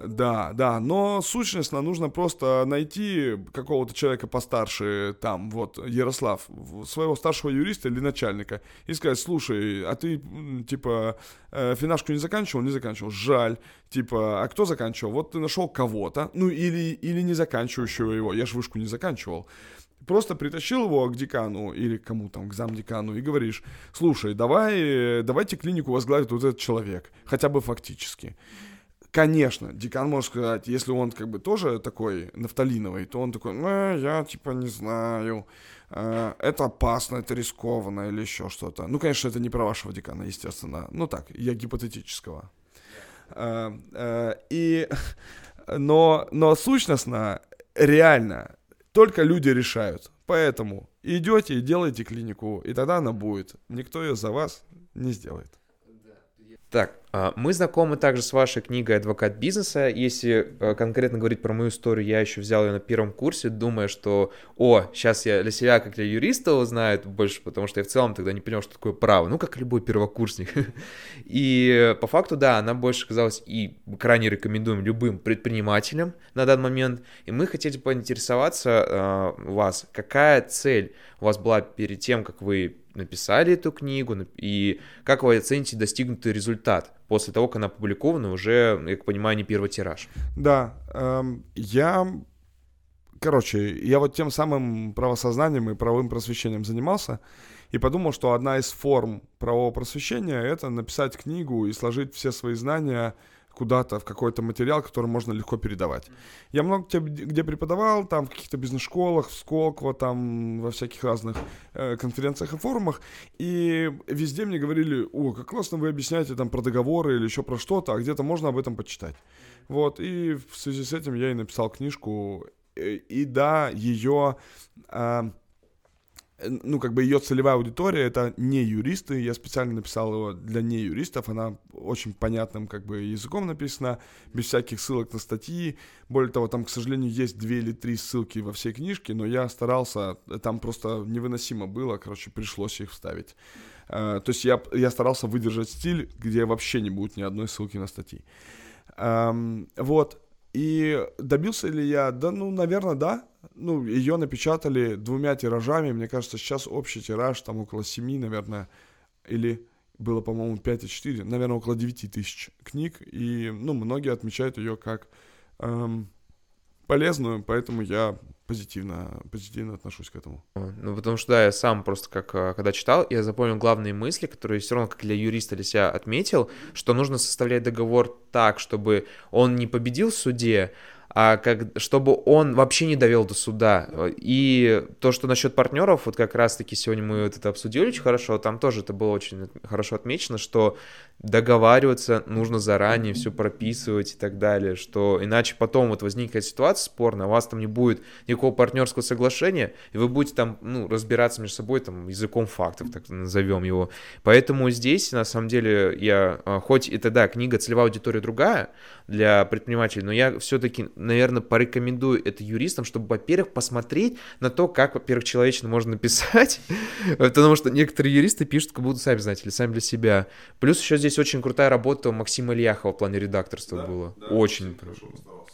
да, да, но сущностно нужно просто найти какого-то человека постарше, там, вот, Ярослав, своего старшего юриста или начальника, и сказать, слушай, а ты, типа, э, финашку не заканчивал? Не заканчивал. Жаль. Типа, а кто заканчивал? Вот ты нашел кого-то, ну, или, или не заканчивающего его, я же вышку не заканчивал просто притащил его к декану или кому там, к замдекану и говоришь, слушай, давай, давайте клинику возглавит вот этот человек, хотя бы фактически. Конечно, декан может сказать, если он как бы тоже такой нафталиновый, то он такой, ну, я типа не знаю, э, это опасно, это рискованно или еще что-то. Ну, конечно, это не про вашего декана, естественно. Ну так, я гипотетического. Э, э, и, но, но сущностно, реально, только люди решают. Поэтому идете и делайте клинику, и тогда она будет. Никто ее за вас не сделает. Так, а, мы знакомы также с вашей книгой «Адвокат бизнеса». Если э, конкретно говорить про мою историю, я еще взял ее на первом курсе, думая, что, о, сейчас я для себя, как для юриста, узнаю больше, потому что я в целом тогда не понял, что такое право, ну, как любой первокурсник. И по факту, да, она больше казалась и крайне рекомендуем любым предпринимателям на данный момент. И мы хотели поинтересоваться э, вас, какая цель у вас была перед тем, как вы написали эту книгу, и как вы оцените достигнутый результат после того, как она опубликована, уже, я как понимаю, не первый тираж? Да, эм, я, короче, я вот тем самым правосознанием и правовым просвещением занимался, и подумал, что одна из форм правового просвещения — это написать книгу и сложить все свои знания — куда-то в какой-то материал, который можно легко передавать. Я много где, где преподавал, там в каких-то бизнес-школах, в Сколково, там во всяких разных э, конференциях и форумах, и везде мне говорили, о, как классно вы объясняете там про договоры или еще про что-то, а где-то можно об этом почитать. Вот, и в связи с этим я и написал книжку, и, э, и да, ее... Э, Э, ну, как бы ее целевая аудитория это не юристы, я специально написал его для не юристов, она очень понятным как бы языком написана, без всяких ссылок на статьи, более того, там, к сожалению, есть две или три ссылки во всей книжке, но я старался, там просто невыносимо было, короче, пришлось их вставить. Uh, то есть я, я старался выдержать стиль, где вообще не будет ни одной ссылки на статьи. Um, вот, и добился ли я? Да, ну, наверное, да. Ну, ее напечатали двумя тиражами, мне кажется, сейчас общий тираж там около 7, наверное, или было, по-моему, 5,4, наверное, около 9 тысяч книг, и, ну, многие отмечают ее как эм, полезную, поэтому я позитивно, позитивно отношусь к этому. Ну, потому что, да, я сам просто как, а, когда читал, я запомнил главные мысли, которые все равно как для юриста для себя отметил, что нужно составлять договор так, чтобы он не победил в суде, а как, чтобы он вообще не довел до суда. И то, что насчет партнеров, вот как раз-таки сегодня мы вот это обсудили очень хорошо, там тоже это было очень хорошо отмечено, что договариваться нужно заранее, все прописывать и так далее, что иначе потом вот возникнет ситуация спорная, у вас там не будет никакого партнерского соглашения, и вы будете там, ну, разбираться между собой там языком фактов, так назовем его. Поэтому здесь, на самом деле, я, а, хоть это, да, книга целевая аудитория другая для предпринимателей, но я все-таки наверное, порекомендую это юристам, чтобы, во-первых, посмотреть на то, как, во-первых, человечно можно написать, потому что некоторые юристы пишут, как будто сами знаете, или сами для себя. Плюс еще здесь очень крутая работа Максима Ильяхова в плане редакторства да, была. Да, очень.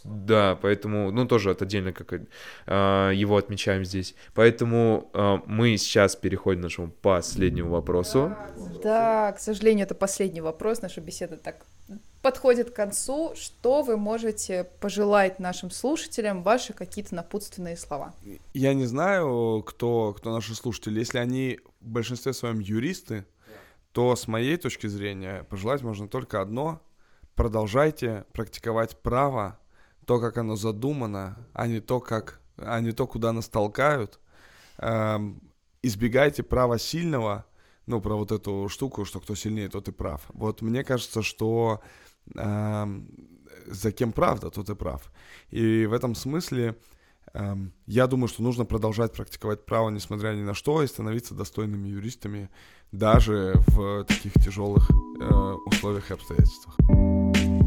Да, поэтому, ну, тоже это отдельно как э, его отмечаем здесь. Поэтому э, мы сейчас переходим к нашему последнему вопросу. Да, к сожалению, это последний вопрос. Наша беседа так подходит к концу. Что вы можете пожелать нашим слушателям, ваши какие-то напутственные слова? Я не знаю, кто, кто наши слушатели. Если они в большинстве своем юристы, то с моей точки зрения пожелать можно только одно. Продолжайте практиковать право, то, как оно задумано, а не то, как, а не то куда нас толкают. Эм, избегайте права сильного, ну, про вот эту штуку, что кто сильнее, тот и прав. Вот мне кажется, что э, за кем правда, тот и прав. И в этом смысле э, я думаю, что нужно продолжать практиковать право, несмотря ни на что, и становиться достойными юристами даже в таких тяжелых э, условиях и обстоятельствах.